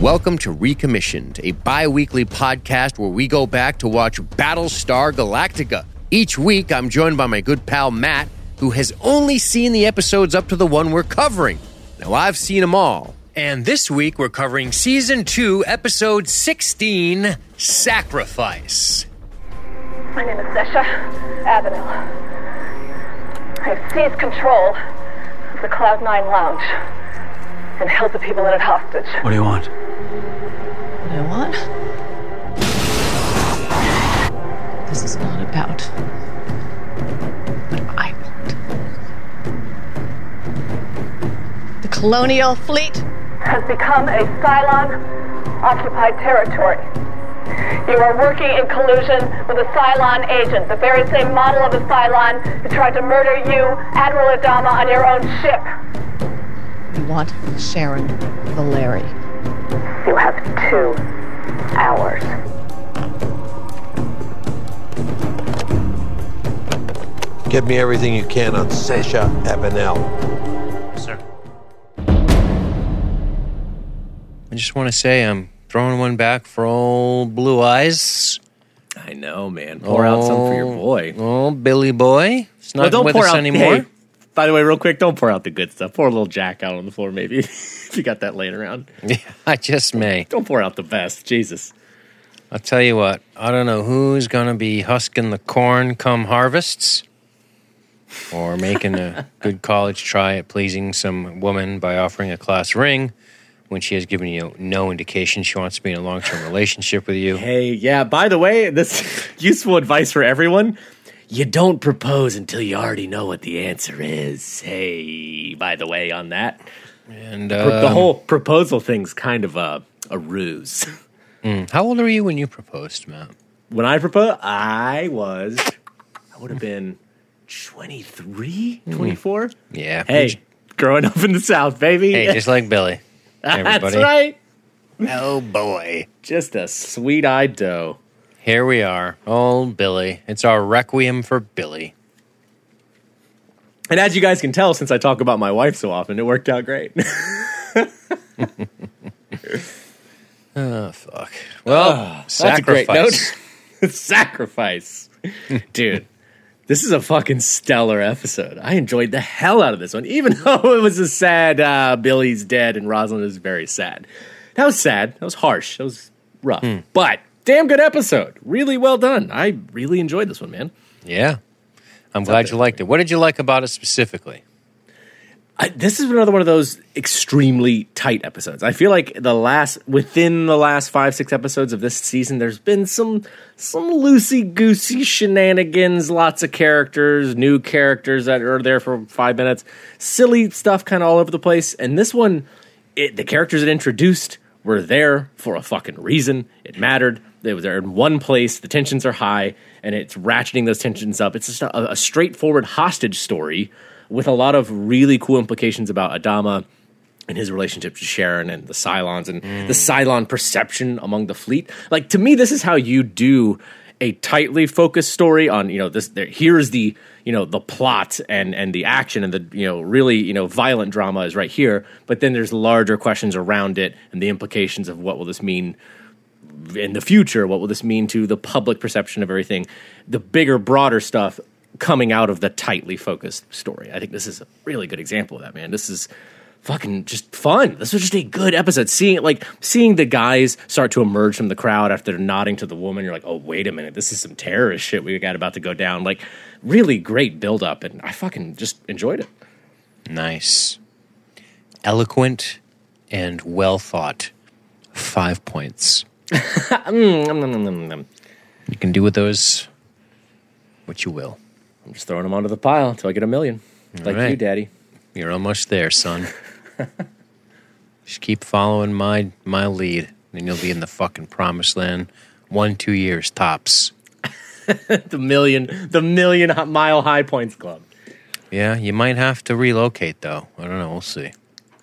Welcome to Recommissioned, a bi weekly podcast where we go back to watch Battlestar Galactica. Each week, I'm joined by my good pal Matt, who has only seen the episodes up to the one we're covering. Now, I've seen them all. And this week, we're covering Season 2, Episode 16 Sacrifice. My name is Sesha Avenel. I have seized control of the Cloud Nine Lounge and held the people in it hostage. What do you want? What I want? This is not about what I want. The colonial fleet has become a Cylon occupied territory. You are working in collusion with a Cylon agent, the very same model of a Cylon who tried to murder you, Admiral Adama, on your own ship. You want Sharon Valerii. You have two hours. Get me everything you can on Sesha Avenel. Sir. I just want to say I'm throwing one back for old Blue Eyes. I know, man. Pour out some for your oh, boy. Oh, Billy Boy. It's not Well, don't with pour us out anymore. Hey, by the way, real quick, don't pour out the good stuff. Pour a little Jack out on the floor, maybe if you got that laying around. Yeah, I just may. Don't pour out the best. Jesus. I'll tell you what, I don't know who's going to be husking the corn come harvests or making a good college try at pleasing some woman by offering a class ring when she has given you no indication she wants to be in a long term relationship with you. Hey, yeah. By the way, this useful advice for everyone. You don't propose until you already know what the answer is. Hey, by the way, on that, And uh, the whole proposal thing's kind of a a ruse. how old were you when you proposed, Matt? when I proposed, I was, I would have been 23, 24. Yeah. Hey, growing up in the South, baby. Hey, just like Billy. That's right. Oh boy. Just a sweet eyed doe. Here we are. Old Billy. It's our requiem for Billy. And as you guys can tell, since I talk about my wife so often, it worked out great. Oh fuck. Well, great sacrifice. note. Sacrifice. Dude, this is a fucking stellar episode. I enjoyed the hell out of this one, even though it was a sad uh, Billy's dead and Roslin is very sad. That was sad. That was harsh. That was rough. Hmm. But damn good episode. Really well done. I really enjoyed this one, man. Yeah. I'm glad you liked it. What did you like about it specifically? I, this is another one of those extremely tight episodes. I feel like the last within the last five six episodes of this season, there's been some some loosey goosey shenanigans, lots of characters, new characters that are there for five minutes, silly stuff kind of all over the place. And this one, it, the characters it introduced were there for a fucking reason. It mattered. They were there in one place. The tensions are high, and it's ratcheting those tensions up. It's just a, a straightforward hostage story with a lot of really cool implications about Adama and his relationship to Sharon and the Cylons and mm. the Cylon perception among the fleet. Like to me, this is how you do a tightly focused story on you know this. There, here's the you know the plot and and the action and the you know really you know violent drama is right here. But then there's larger questions around it and the implications of what will this mean in the future? What will this mean to the public perception of everything? The bigger broader stuff coming out of the tightly focused story. I think this is a really good example of that man. This is fucking just fun this was just a good episode seeing like seeing the guys start to emerge from the crowd after they're nodding to the woman you're like oh wait a minute this is some terrorist shit we got about to go down like really great build up and i fucking just enjoyed it Nice. Eloquent and well thought. Five points. i'm You can do with those what you will. I'm just throwing them onto the pile until i get a million like right. you daddy You're almost there, son. Just keep following my my lead, and you'll be in the fucking promised land. One, two years tops. the million the million mile high points club Yeah, you might have to relocate though. I don't know. We'll see.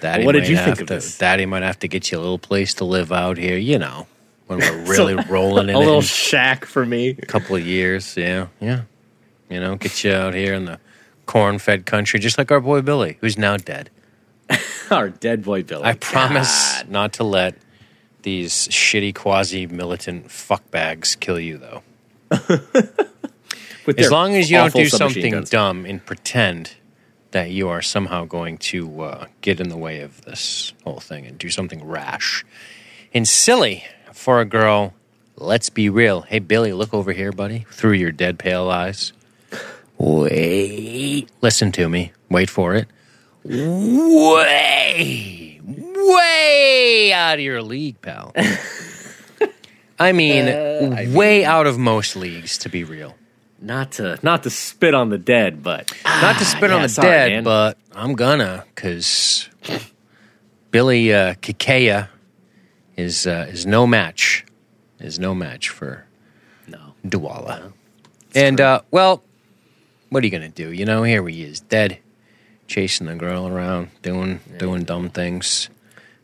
Daddy What did might you have think of to, this? Daddy might have to get you a little place to live out here. You know, when we're really rolling in a little shack for me. a couple of years. Yeah, yeah. You know, get you out here in the corn-fed country, just like our boy Billy, who's now dead. Our dead boy Billy. I promise God. not to let these shitty quasi militant fuckbags kill you, though. As long as you don't do something guns. dumb and pretend that you are somehow going to uh, get in the way of this whole thing and do something rash and silly for a girl. Let's be real. Hey, Billy, look over here, buddy, through your dead pale eyes. Wait. Listen to me. Wait for it. Way, way out of your league, pal. I mean, Uh, way out of most leagues, to be real. Not to not to spit on the dead, but Not to spit on yeah, the sorry, dead, man. but I'm gonna because Billy uh, Keikeya is uh, is no match. Is no match for no. Dualla. And uh, well, what are you gonna do? You know, here he is, dead, chasing the girl around, doing doing dumb things.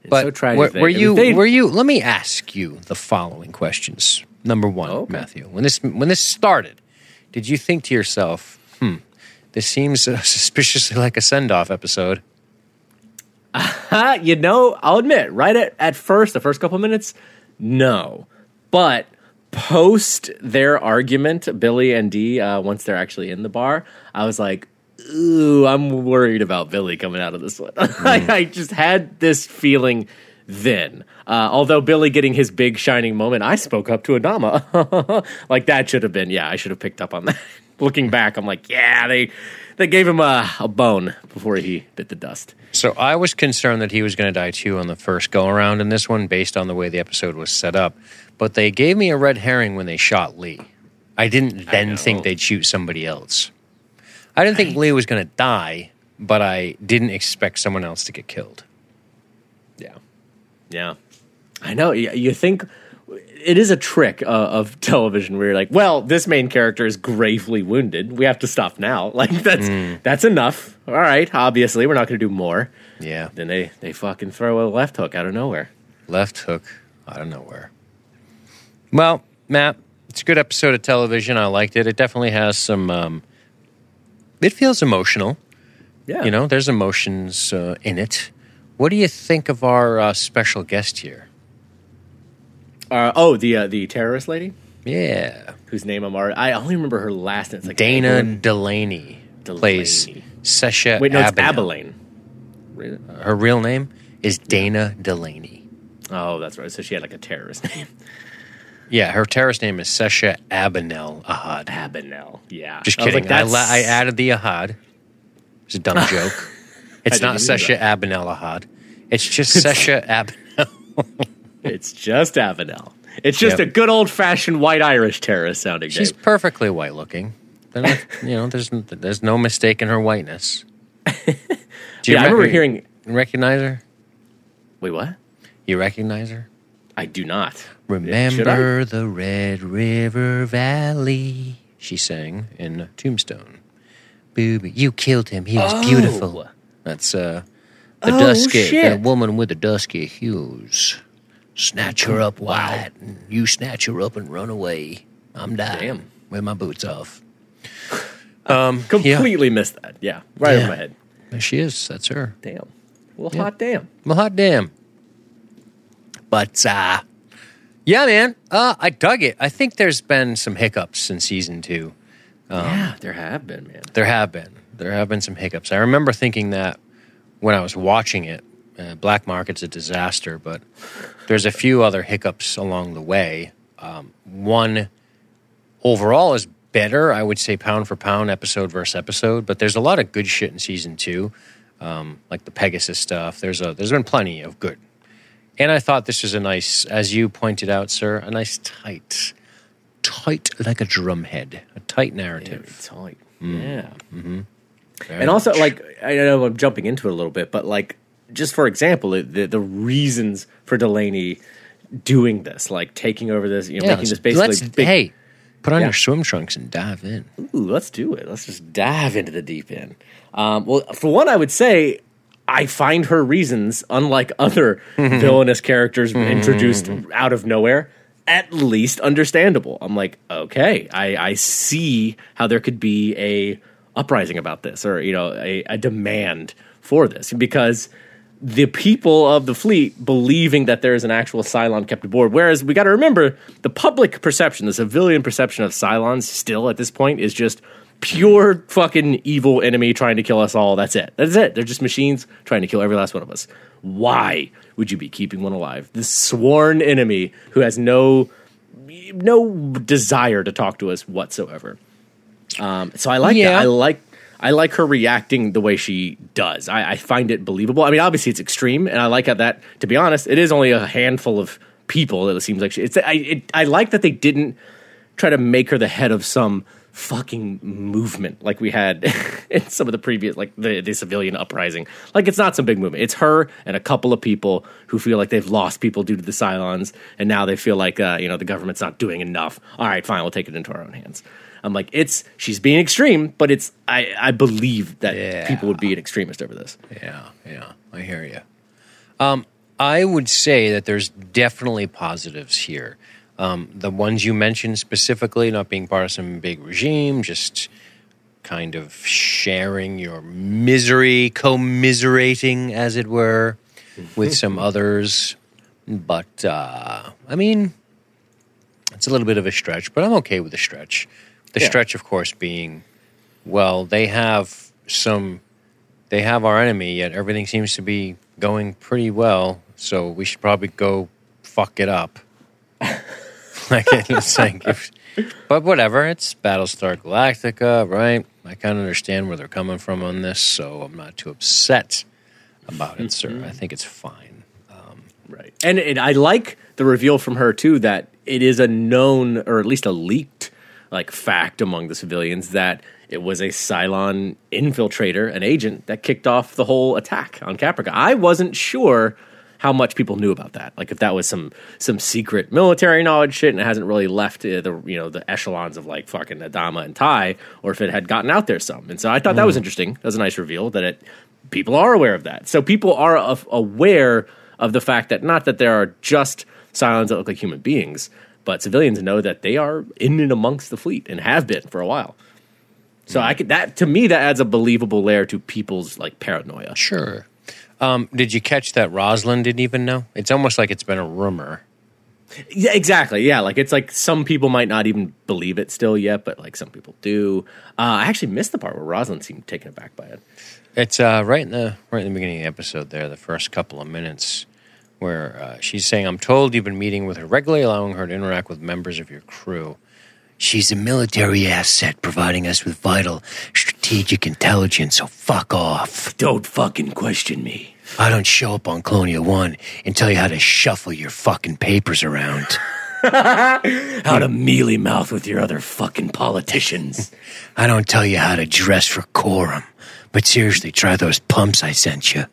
But so tragic were, were you they- were you? Let me ask you the following questions. Number one, Oh, okay. Matthew, when this when this started, did you think to yourself, "Hmm, this seems uh, suspiciously like a send off episode"? You know, I'll admit, right at, at first, the first couple minutes, no. But post their argument, Billy and Dee, uh, once they're actually in the bar, I was like, ooh, I'm worried about Billy coming out of this one. I, I just had this feeling then. Uh, although Billy getting his big shining moment, I spoke up to Adama. like that should have been, yeah, I should have picked up on that. Looking back, I'm like, yeah, they they gave him a, a bone before he bit the dust. So I was concerned that he was going to die too on the first go around in this one, based on the way the episode was set up. But they gave me a red herring when they shot Lee. I didn't then know. think they'd shoot somebody else. I didn't think Lee was going to die, but I didn't expect someone else to get killed. Yeah, yeah, I know. You think it is a trick uh, of television where you're like, well, this main character is gravely wounded. We have to stop now. Like that's that's enough. All right, obviously we're not going to do more. Yeah, Then they they fucking throw a left hook out of nowhere. left hook out of nowhere. Well, Matt, it's a good episode of television. I liked it. It definitely has some. Um, it feels emotional. Yeah, You know, there's emotions uh, in it. What do you think of our uh, special guest here? Uh, oh, the uh, the terrorist lady Yeah, whose name I'm already. I only remember her last name. It's like Dana Delany, Delany. plays Sesha. Wait, no, it's. Abilene. Her real name is Dana Delany. Oh, that's right. So she had like a terrorist name, Yeah, her terrorist name is Sesha Abenel Ahad. Abenel. Yeah, Just I kidding. like, I, la- I added the Ahad. It's a dumb joke. It's not Sesha Abenel Ahad. It's just Sesha Abenel. It's just Avenel. It's just Yep. a good old fashioned white Irish terrorist sounding She's name. perfectly white looking. Not, you know, there's there's no mistake in her whiteness. Do you Yeah, I remember hearing. recognize her? Wait, what? You recognize her? I do not. Remember the Red River Valley, she sang in Tombstone. Booby, you killed him. He was Oh. beautiful. That's uh, the Oh, dusky, shit. woman with the dusky hues. Snatch her up, Wyatt. and You snatch her up and run away. I'm dying Damn. with my boots off. Um, yeah. Completely missed that. Yeah, right Yeah. over my head. There she is. That's her. Damn. Well, Yeah. hot damn. Well, hot damn. But uh yeah, man. Uh I dug it. I think there's been some hiccups in season two. yeah, there have been, man. There have been. There have been some hiccups. I remember thinking that when I was watching it. Uh, Black Market's a disaster, but there's a few other hiccups along the way. Um, one overall is better, I would say, pound for pound, episode versus episode. But there's a lot of good shit in season two, um, like the Pegasus stuff. There's a there's been plenty of good, and I thought this was a nice, as you pointed out, sir, a nice tight, tight like a drumhead, a tight Very narrative. tight. Mm. Yeah. Very And also, like, I know I'm jumping into it a little bit, but like, just for example, the the reasons for Delany doing this, like taking over this, you know, Yeah, making this basically let's- big. hey, put on Yeah. your swim trunks and dive in. Ooh, let's do it. Let's just dive into the deep end. Um, well, for one, I would say I find her reasons, unlike other villainous characters introduced out of nowhere, at least understandable. I'm like, okay, I, I see how there could be a uprising about this, or you know, a, a demand for this, because the people of the fleet believing that there is an actual Cylon kept aboard. Whereas we got to remember the public perception, the civilian perception of Cylons still at this point is just pure fucking evil enemy trying to kill us all. That's it. That's it. They're just machines trying to kill every last one of us. Why would you be keeping one alive? This sworn enemy who has no no desire to talk to us whatsoever. Um, so I like Yeah. that. I like I like her reacting the way she does. I, I find it believable. I mean, obviously it's extreme, and I like that. To be honest, it is only a handful of people that it seems like she. It's I it, I like that they didn't try to make her the head of some fucking movement like we had in some of the previous like the, the civilian uprising like it's not some big movement it's her and a couple of people who feel like they've lost people due to the cylons and now they feel like uh, you know the government's not doing enough all right fine we'll take it into our own hands i'm like it's she's being extreme but it's i i believe that Yeah. people would be an extremist over this Yeah, yeah, I hear you. Um, I would say that there's definitely positives here. Um, the ones you mentioned specifically, not being part of some big regime, just kind of sharing your misery, commiserating, as it were, with some others. But uh, I mean, it's a little bit of a stretch, but I'm okay with the stretch. The Yeah. stretch, of course, being well, they have some they have our enemy, yet everything seems to be going pretty well. So we should probably go fuck it up. like it's like, if, but whatever. It's Battlestar Galactica, right? I kind of understand where they're coming from on this, so I'm not too upset about it, sir. Mm-hmm. I think it's fine. Um, right. And, and I like the reveal from her too that it is a known or at least a leaked like fact among the civilians that it was a Cylon infiltrator, an agent that kicked off the whole attack on Caprica. I wasn't sure how much people knew about that. Like if that was some some secret military knowledge shit and it hasn't really left uh, the you know the echelons of like fucking Adama and Tigh or if it had gotten out there some. And so I thought that was interesting. That was a nice reveal that it people are aware of that. So people are aware of the fact that not that there are just Cylons that look like human beings, but civilians know that they are in and amongst the fleet and have been for a while. So I could that to me that adds a believable layer to people's like paranoia. Sure. Um, did you catch that Roslin didn't even know? It's almost like it's been a rumor. Yeah, exactly. Yeah, like it's like some people might not even believe it still yet, but like some people do. Uh, I actually missed the part where Roslin seemed taken aback by it. It's uh, right in the right in the beginning of the episode there, the first couple of minutes, where uh, she's saying, "I'm told you've been meeting with her regularly, allowing her to interact with members of your crew." She's a military asset, providing us with vital strategic intelligence. So fuck off. Don't fucking question me. I don't show up on Colonial One and tell you how to shuffle your fucking papers around. How to mealy mouth with your other fucking politicians. I don't tell you how to dress for quorum. But seriously, try those pumps I sent you.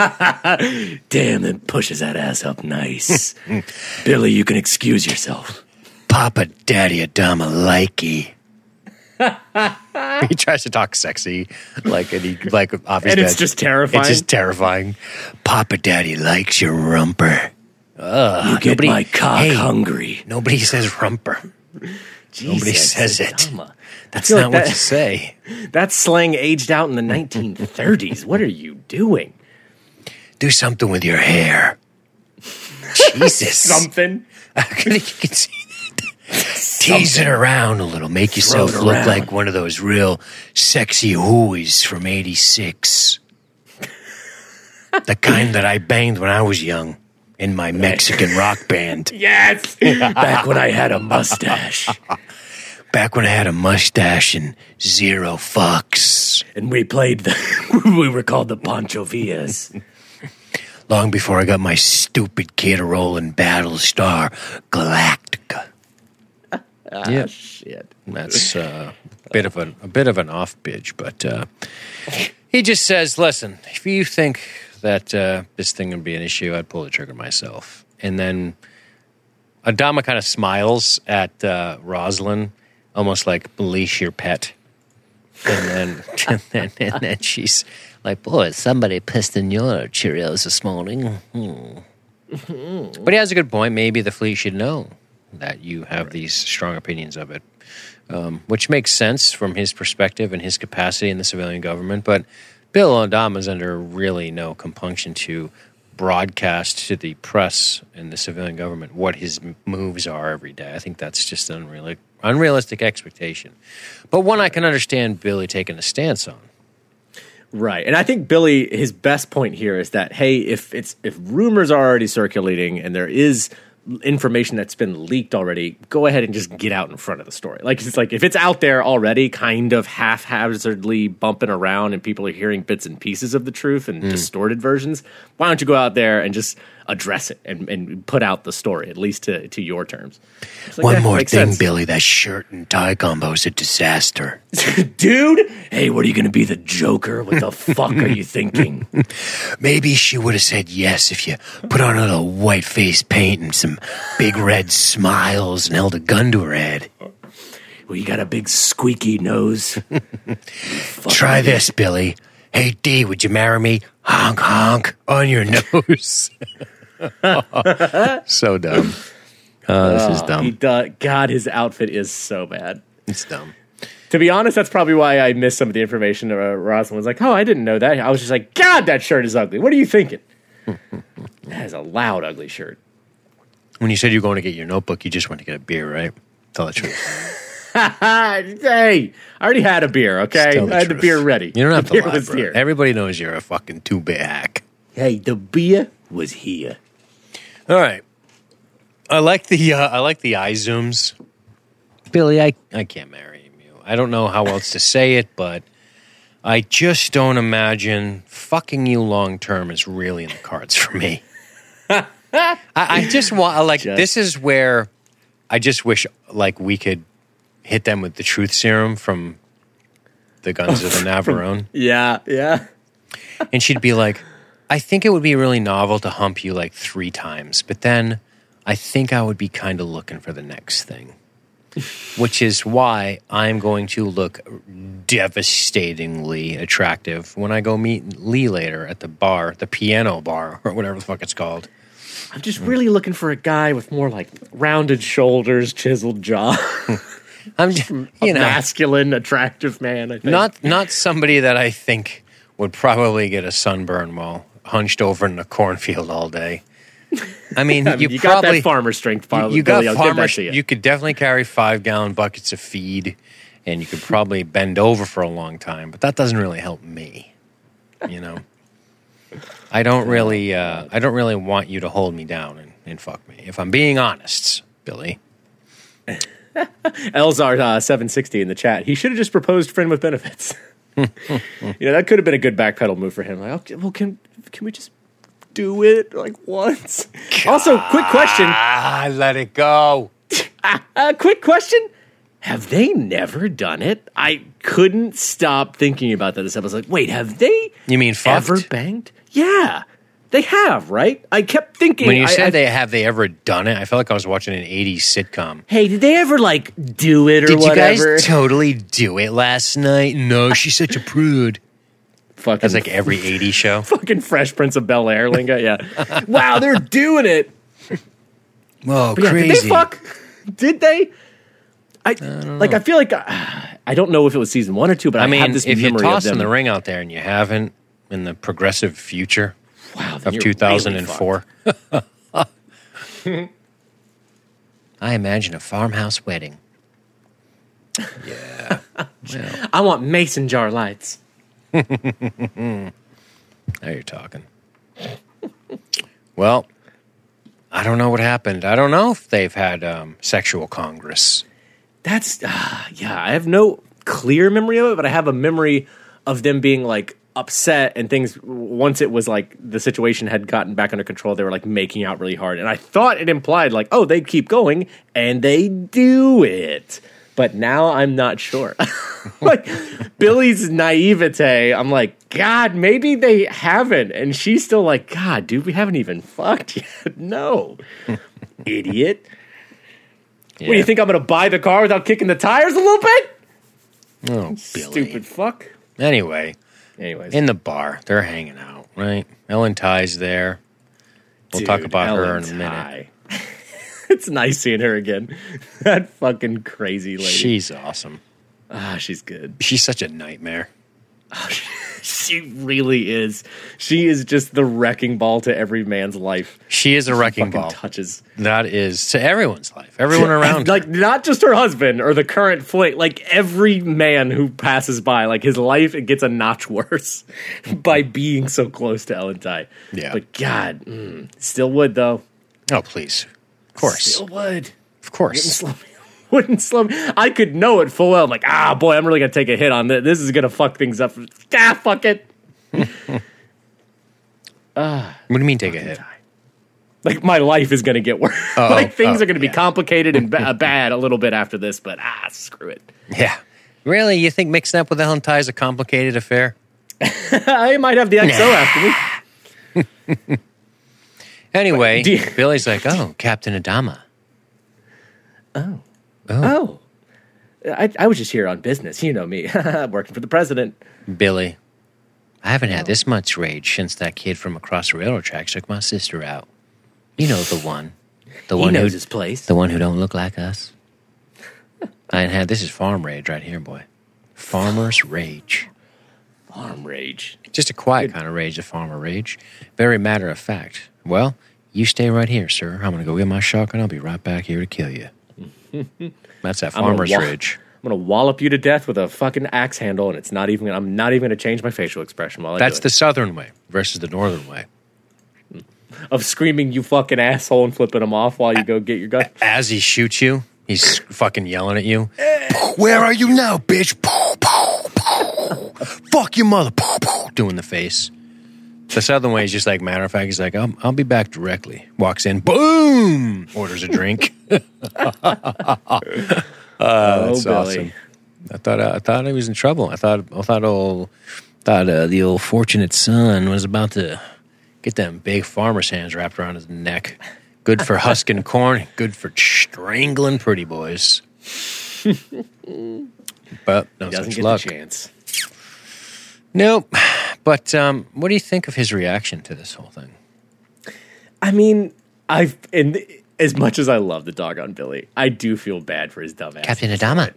Damn, that pushes that ass up nice. Billy, you can excuse yourself. Papa Daddy Adama likey. he tries to talk sexy, like and he like obviously And it's just terrifying. It's just terrifying. Papa Daddy likes your rumper. you get nobody- my cock hey. hungry. Nobody says rumper. Nobody says it. Adama. That's not like what that- you say. That slang aged out in the 1930s. What are you doing? Do something with your hair. Jesus. Something. I you can see. Tease it around a little. Make yourself look around. like one of those real sexy hooies from 86. the kind that I banged when I was young in my Mexican rock band. Yes. Back when I had a mustache. Back when I had a mustache and zero fucks. And we played the, we were called the Pancho Villas. Long before I got my stupid kid a role in Battlestar Galactica. yeah. Shit. That's uh, a bit of an a bit of an off bitch, but uh, he just says, "Listen, if you think that uh, this thing would be an issue, I'd pull the trigger myself." And then Adama kind of smiles at uh, Roslin, almost like "Leash your pet." And then, and then, and then she's like, "Boy, somebody pissed in your Cheerios this morning." Hmm. but he has a good point. Maybe the fleet should know that you have these strong opinions of it, um, which makes sense from his perspective and his capacity in the civilian government. But Bill Adama's under really no compunction to broadcast to the press and the civilian government what his moves are every day. I think that's just an unreal, unrealistic expectation, but one I can understand Billy taking a stance on. Right. And I think Billy his best point here is that hey, if it's if rumors are already circulating and there is information that's been leaked already, go ahead and just get out in front of the story. Like it's like if it's out there already kind of haphazardly bumping around and people are hearing bits and pieces of the truth and hmm. distorted versions, why don't you go out there and just address it and, and put out the story, at least to, to your terms. Like, One more thing, sense. Billy. That shirt and tie combo is a disaster. Dude, hey, what are you gonna be the Joker? What the fuck are you thinking? Maybe she would have said yes if you put on a little white face paint and some big red smiles and held a gun to her head. Well, you got a big squeaky nose. Try this, Billy. Hey, D, would you marry me? Honk, honk on your nose. so dumb. Oh, this is He dumb. God, his outfit is so bad. It's dumb. To be honest, that's probably why I missed some of the information. Uh, Roslin was like, "Oh, I didn't know that." I was just like, "God, that shirt is ugly." What are you thinking? that is a loud, ugly shirt. When you said you were going to get your notebook, you just went to get a beer, right? Tell the truth. hey, I already had a beer. Okay, I had the beer ready. You don't have the to beer lie, was bro. here. Everybody knows you're a fucking two-bit hack. hey, the beer was here. All right. I like the uh, I like the eye zooms. Billy, I, I can't marry you. I don't know how else to say it, but I just don't imagine fucking you long term is really in the cards for me. I, I just want like Just- this is where I just wish like we could hit them with the truth serum from the guns of the Navarone. Yeah, yeah. And she'd be like, I think it would be really novel to hump you like three times, but then I think I would be kind of looking for the next thing. Which is why I'm going to look devastatingly attractive when I go meet Lee later at the bar, the piano bar, or whatever the fuck it's called. I'm just really looking for a guy with more like rounded shoulders, chiseled jaw, I'm just, you a know, masculine, attractive man. I think. not not somebody that I think would probably get a sunburn while hunched over in a cornfield all day. I mean, I mean, you, you, got probably that farmer strength. you, Billy. you got I'll give that to you. You could definitely carry five gallon buckets of feed, and you could probably bend over for a long time. But that doesn't really help me. You know, I don't really. Uh, I don't really want you to hold me down and, and fuck me. If I'm being honest, Billy. Elzar uh, seven sixty in the chat. He should have just proposed friend with benefits. You know that could have been a good backpedal move for him. Like, okay, well, can can we just do it like once? Also, quick question. Ah, let it go. Uh, quick question. Have they never done it? I couldn't stop thinking about that. This episode. I was like, wait, have they You mean fucked? ever banged? Yeah, they have, right? I kept thinking. When you I- said I- they have they ever done it, I felt like I was watching an '80s sitcom. hey, did they ever like do it or Did you whatever? guys totally do it last night? No, she's such a prude. Fucking That's like every '80s show. fucking Fresh Prince of Bel Air, Linga. Yeah. wow, they're doing it. Whoa, But yeah, crazy! did they fuck? Did they? I, like. I feel like uh, I don't know if it was season one or two, but I, I mean, have this if you're tossing the ring out there and you haven't in the progressive future wow, of you're really 2004, I imagine a farmhouse wedding. Yeah. I want mason jar lights. Now you're talking. well, I don't know what happened. I don't know if they've had um, sexual congress. That's uh, yeah. I have no clear memory of it, but I have a memory of them being like upset and things. Once it was like the situation had gotten back under control, they were like making out really hard, and I thought it implied like, oh, they keep going, and they do it. But now I'm not sure. like Billy's naivete, I'm like, God, maybe they haven't, and she's still like, God, dude, we haven't even fucked yet. no, idiot. What do you think? I'm going to buy the car without kicking the tires a little bit? Oh, Billy. Stupid fuck. Anyway, Anyways, in the bar, they're hanging out, right? Ellen Tigh's there. We'll talk Dude, about her in a minute. Tigh. it's nice seeing her again. that fucking crazy lady. She's awesome. ah, she's good. She's such a nightmare. she really is. She is just the wrecking ball to every man's life. She is a wrecking ball. touches. That is to everyone's life. Everyone around. like not just her husband or the current fling, like every man who passes by, like his life it gets a notch worse by being so close to Ellen Tigh. Yeah. but God, mm, still would though. oh, please. Of course. Still would. of course. Wouldn't slow me. I could know it full well. I'm like, ah, boy, I'm really gonna take a hit on this. This is gonna fuck things up. Ah, fuck it. What do you mean take a hit? Like my life is gonna get worse. Oh, like things oh, are gonna be yeah. complicated and ba- bad a little bit after this. But ah, screw it. Yeah. Really? You think mixing up with Ellen Tigh is a complicated affair? I might have the XO after me. Anyway, you- Billy's like, oh, Captain Adama. Oh, Oh. Oh. I, I was just here on business. You know me, working for the president. Billy, I haven't had this much rage since that kid from across the railroad tracks took my sister out. You know the one. The He one knows who, his place. The one who don't look like us. I had this is farm rage right here, boy. Farmer's rage. Farm rage. Just a quiet kind of rage, a farmer rage. Very matter of fact. Well, you stay right here, sir. I'm gonna go get my shotgun. I'll be right back here to kill you. That's that farmer's wa- rage. I'm gonna wallop you to death with a fucking axe handle, and it's not even. I'm not even gonna change my facial expression while I That's do the it. southern way versus the northern way. of screaming "you fucking asshole" and flipping him off while you go get your gun. As he shoots you, he's fucking yelling at you. Where are you now, bitch? Fuck your mother. Doing the face. The southern way is just like matter of fact. He's like, I'll, I'll be back directly. Walks in, boom, orders a drink. oh, That's awesome. I thought I thought he was in trouble. I thought I thought old thought uh, the old fortunate son was about to get them big farmer's hands wrapped around his neck. Good for husking corn. Good for strangling pretty boys. but no He doesn't such get luck. the chance. Nope. But um, what do you think of his reaction to this whole thing? I mean, I've and as much as I love the dog on Billy, I do feel bad for his dumb ass. Captain Adama.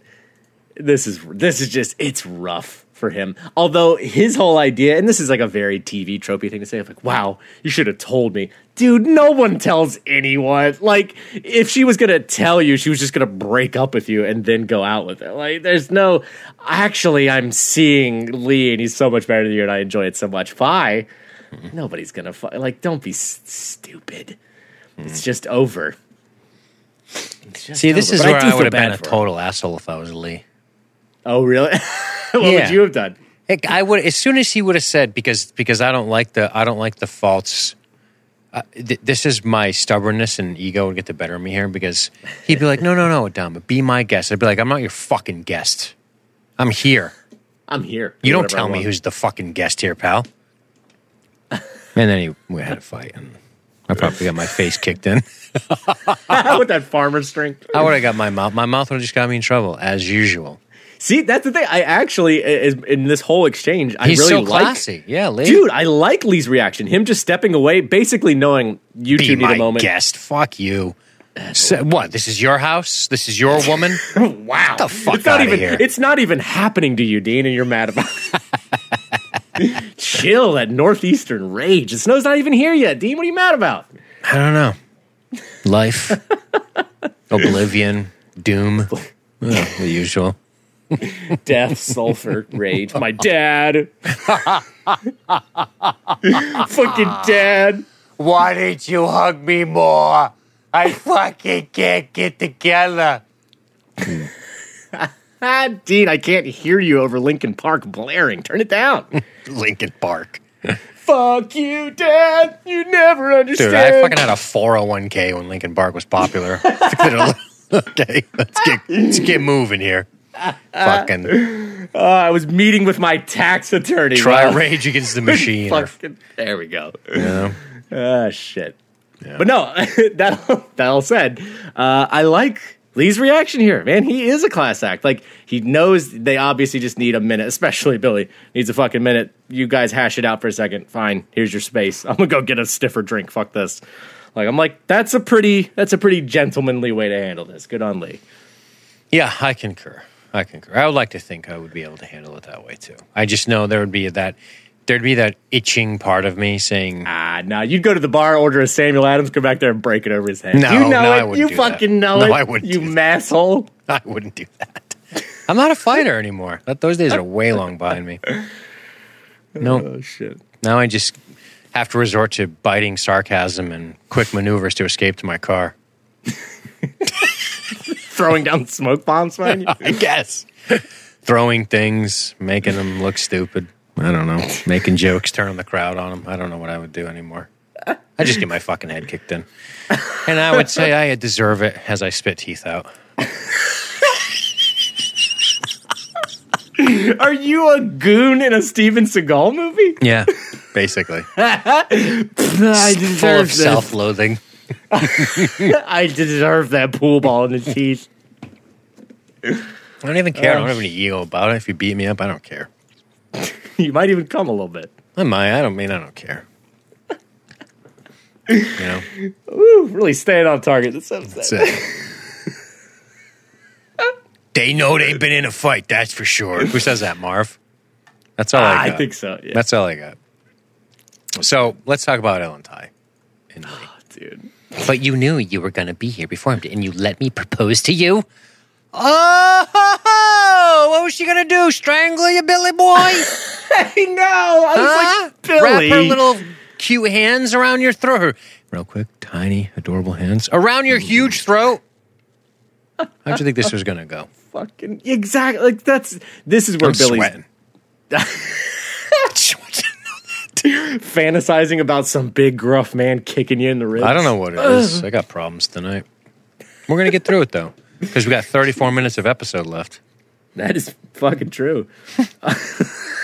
This is this is just it's rough for him. Although his whole idea, and this is like a very TV tropey thing to say, of like, wow, you should have told me. Dude, no one tells anyone. Like, if she was gonna tell you, she was just gonna break up with you and then go out with it. Like, there's no actually I'm seeing Lee and he's so much better than you and I enjoy it so much. Bye. Mm-hmm. Nobody's gonna like don't be s- stupid. It's mm-hmm. just over. It's just See, this is But where do I, would have been a total asshole if I was Lee. Oh, really? what Yeah. would you have done? Heck, I would as soon as he would have said because because I don't like the I don't like the faults. Uh, th- this is my stubbornness and ego would get the better of me here because he'd be like, no, no, no, Adama, be my guest. I'd be like, I'm not your fucking guest. I'm here. I'm here. You Do don't tell me who's the fucking guest here, pal. and then he, we had a fight, and I probably got my face kicked in. with that farmer strength. I would have got my mouth. My mouth would have just got me in trouble as usual. See, that's the thing. I actually, is, in this whole exchange, I He's really so like, classy. Yeah, Lee. dude. I like Lee's reaction. Him just stepping away, basically knowing you be two need a moment. guest. Fuck you. So, what? This is your house. This is your woman. Wow, the fuck it's not even. here. It's not even happening to you, Dean, and you're mad about. it. Chill, that northeastern rage. The snow's not even here yet, Dean. What are you mad about? I don't know. Life, oblivion, doom, Well, oh, the usual. Death, sulfur, rage. My dad. Fucking dad. Why didn't you hug me more? I fucking can't get together. Dean, I can't hear you over Linkin Park blaring. Turn it down. Linkin Park. Fuck you, Dad. You never understand. Dude, I fucking had a 401k when Linkin Park was popular. okay, let's get let's get moving here. Fucking Uh, I was meeting with my tax attorney. try while- Rage Against the Machine. Fucking, there we go. know? Ah, shit. But no, that that all said, uh, I like Lee's reaction here. Man, he is a class act. Like he knows they obviously just need a minute, especially Billy needs a fucking minute. You guys hash it out for a second. Fine, here's your space. I'm gonna go get a stiffer drink. Fuck this. Like I'm like that's a pretty that's a pretty gentlemanly way to handle this. Good on Lee. Yeah, I concur. I concur. I would like to think I would be able to handle it that way too. I just know there would be that there'd be that itching part of me saying, Ah, no, you'd go to the bar, order a Samuel Adams, come back there and break it over his head. No, you know no, I wouldn't You do that. fucking know No, it. I wouldn't You masshole. I wouldn't do that. I'm not a fighter anymore. Those days are way long behind me. No, Oh shit. now I just have to resort to biting sarcasm and quick maneuvers to escape to my car. Throwing down smoke bombs behind you. I guess. Throwing things, making them look stupid. I don't know. Making jokes, turning the crowd on them. I don't know what I would do anymore. I just get my fucking head kicked in. And I would say I deserve it as I spit teeth out. Are you a goon in a Steven Seagal movie? Yeah, basically. I Full of this. self loathing. I deserve that pool ball in the teeth. I don't even care. I don't uh, have any ego about it. If you beat me up, I don't care. You might even come a little bit. I might. I don't mean I don't care. You know, Woo, really staying on target. Episode. that's it. they know they've been in a fight. That's for sure. Who says that, Marv? That's all I I got. think so. Yeah, That's all I got. So let's talk about Ellen Tigh. And Lee. dude. But you knew you were going to be here before him, and you let me propose to you. Oh, what was she going to do? Strangle you, Billy boy? I know. I was Huh? like, Billy. Wrap her little cute hands around your throat. Her real quick, tiny, adorable hands around your huge throat. How'd you think this was going to go? fucking exactly. Like that's this is where I'm Billy's sweating. fantasizing about some big gruff man kicking you in the ribs. I don't know what it is. I got problems tonight. We're going to get through it, though, because we got 34 minutes of episode left. That is fucking true.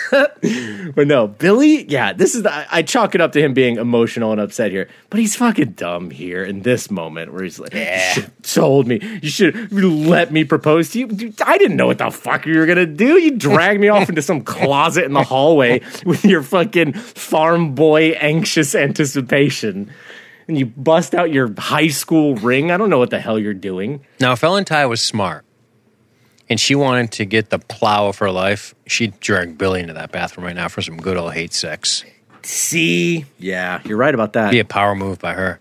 but no, Billy, yeah, this is the, I, I chalk it up to him being emotional and upset here. But he's fucking dumb here in this moment where he's like, "You told me. You should let me propose to you." Dude, I didn't know what the fuck you were gonna do. You dragged me off into some closet in the hallway with your fucking farm boy anxious anticipation. And you bust out your high school ring. I don't know what the hell you're doing. Now, if Ellen Tigh was smart and she wanted to get the plow of her life, she'd drag Billy into that bathroom right now for some good old hate sex. See? Yeah, you're right about that. Be a power move by her.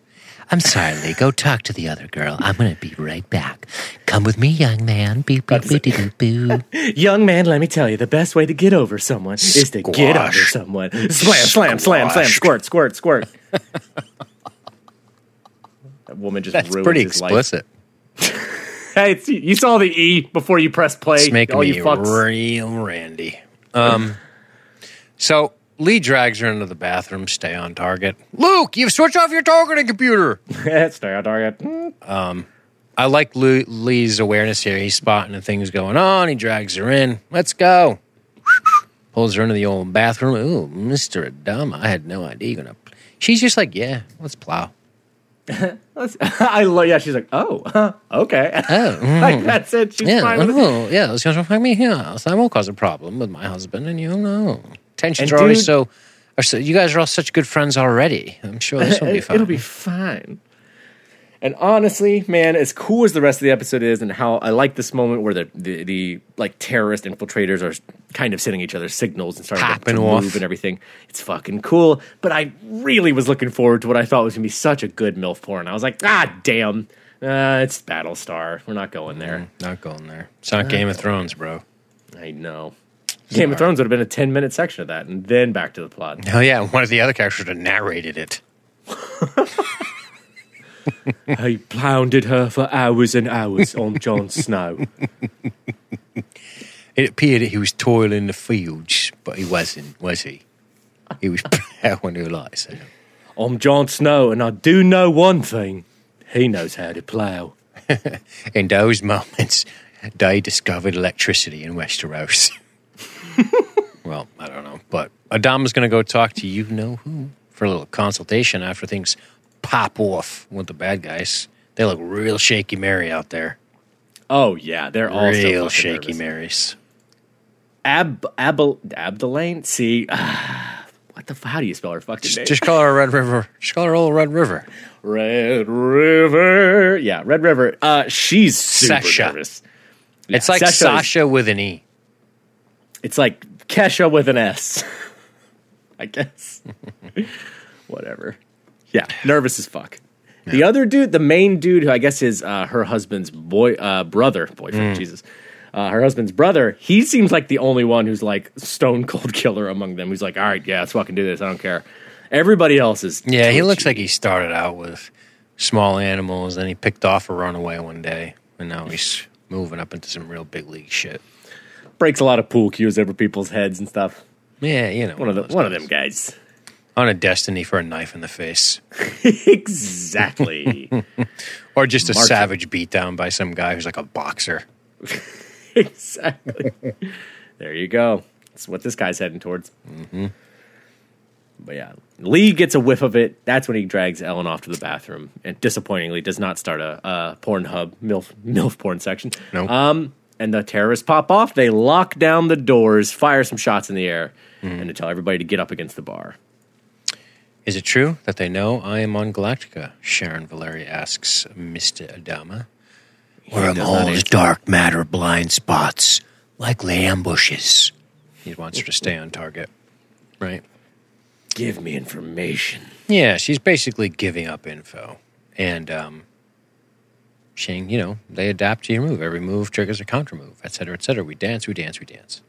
I'm sorry, Lee. Go talk to the other girl. I'm going to be right back. Come with me, young man. Beep, beep, beep, beep, beep. Young man, let me tell you, the best way to get over someone is to get Squash. under someone. Slam, slam, slam, slam, squirt, squirt, squirt. that woman just That's ruins pretty explicit. life. Hey, you saw the E before you press play. It's making all me you fucks. real randy. Um, so Lee drags her into the bathroom. Stay on target. Luke, you've switched off your targeting computer. Stay on target. Mm. I like Lou, Lee's awareness here. He's spotting the things going on. He drags her in. Let's go. Pulls her into the old bathroom. Ooh, Mr. Adama. I had no idea you're gonna. She's just like, yeah, let's plow. I love. Yeah, she's like, oh, huh, okay. Oh, like mm. that's it. She's yeah, fine with it. yeah. Let's go find me here. So I won't cause a problem with my husband, and you know, tensions And are already dude- so, so. You guys are all such good friends already. I'm sure this will be fine. It'll be fine. And honestly, man, as cool as the rest of the episode is, and how I like this moment where the the, the like terrorist infiltrators are kind of sending each other signals and starting to, Popping to off. move and everything. It's fucking cool. But I really was looking forward to what I thought was gonna be such a good milf porn. I was like, ah, damn, uh, it's Battlestar. We're not going there. Not going there. It's not Game of Thrones, bro. I know. Game of Thrones would have been a ten minute section of that, and then back to the plot. Hell yeah! One of the other characters would have narrated it. I pounded her for hours and hours on Jon Snow. It appeared that he was toiling the fields, but he wasn't, was he? He was plowing the lights. I'm Jon Snow, and I do know one thing. He knows how to plow. In those moments, they discovered electricity in Westeros. well, I don't know, but Adama's going to go talk to you know who for a little consultation after things pop off with the bad guys. They look real shaky Mary out there. Oh yeah, they're all real shaky nervous. Marys. Ab Abel Abdelane. See, what the? f- How do you spell her fucking name? Just call her Red River. Just call her old Red River. Red River. Yeah, Red River. Uh, she's super Sasha. nervous. It's like Sasha is- Sasha with an E. It's like Kesha with an S. I guess. Whatever. Yeah, nervous as fuck. The other dude, the main dude, who I guess is uh, her husband's boy, uh, brother, boyfriend, Mm. Jesus, uh, her husband's brother. He seems like the only one who's like stone cold killer among them. Who's like, all right, yeah, let's fucking do this. I don't care. Everybody else is. Yeah, he looks like he started out with small animals, then he picked off a runaway one day, and now he's moving up into some real big league shit. breaks a lot of pool cues over people's heads and stuff. Yeah, you know, One of the one of them guys. On a destiny for a knife in the face, exactly. or just a savage beatdown by some guy who's like a boxer. exactly. there you go. That's what this guy's heading towards. Mm-hmm. But yeah, Lee gets a whiff of it. That's when he drags Ellen off to the bathroom, and disappointingly does not start a, a Pornhub milf milf porn section. Nope. Um, and the terrorists pop off. They lock down the doors, fire some shots in the air, and to tell everybody to get up against the bar. Is it true that they know I am on Galactica? Sharon Valerii asks Mr. Adama. Where does all answer. dark matter blind spots, likely ambushes. He wants her to stay on target, right? Give me information. Yeah, she's basically giving up info and um, saying, you know, they adapt to your move. Every move triggers a counter move, et cetera, et cetera. We dance, we dance, we dance.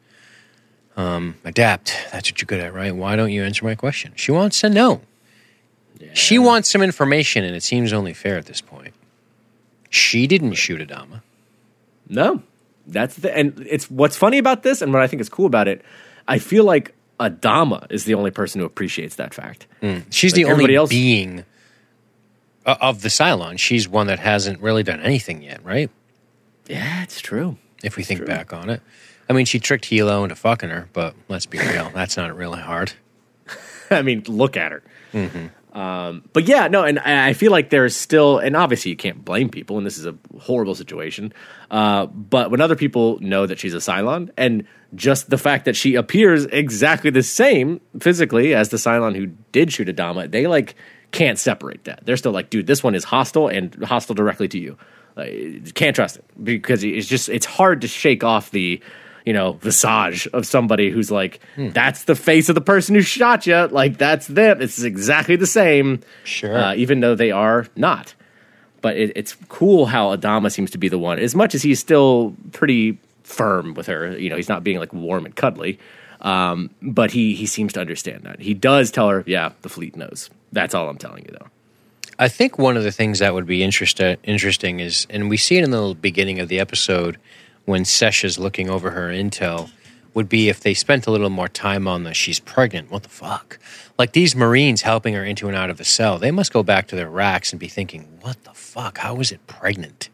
Um, adapt. That's what you're good at, right? Why don't you answer my question? She wants to know. She wants some information, and it seems only fair at this point. She didn't shoot Adama. No, that's the and it's what's funny about this, and what I think is cool about it. I feel like Adama is the only person who appreciates that fact. She's Like the only else- being uh, of the Cylon. She's one that hasn't really done anything yet, right? Yeah, it's true. if we think back on it. I mean, she tricked Helo into fucking her, but let's be real, that's not really hard. I mean, look at her. Um, but yeah, no, and I feel like there's still, and obviously you can't blame people, and this is a horrible situation. Uh, but when other people know that she's a Cylon, and just the fact that she appears exactly the same physically as the Cylon who did shoot Adama, they like can't separate that. They're still like, dude, this one is hostile and hostile directly to you. Like, can't trust it because it's just it's hard to shake off the you know visage of somebody who's like that's the face of the person who shot you like that's them. It's exactly the same. Sure. uh, even though they are not. But it, it's cool how adama seems to be the one. As much as he's still pretty firm with her you know he's not being like warm and cuddly. Um, but he he seems to understand that. He does tell her yeah the fleet knows. That's all i'm telling you though. I think one of the things that would be interest- interesting is, and we see it in the beginning of the episode when Sesh is looking over her intel, would be if they spent a little more time on the she's pregnant. What the fuck? Like these Marines helping her into and out of the cell, they must go back to their racks and be thinking, what the fuck? How is it pregnant?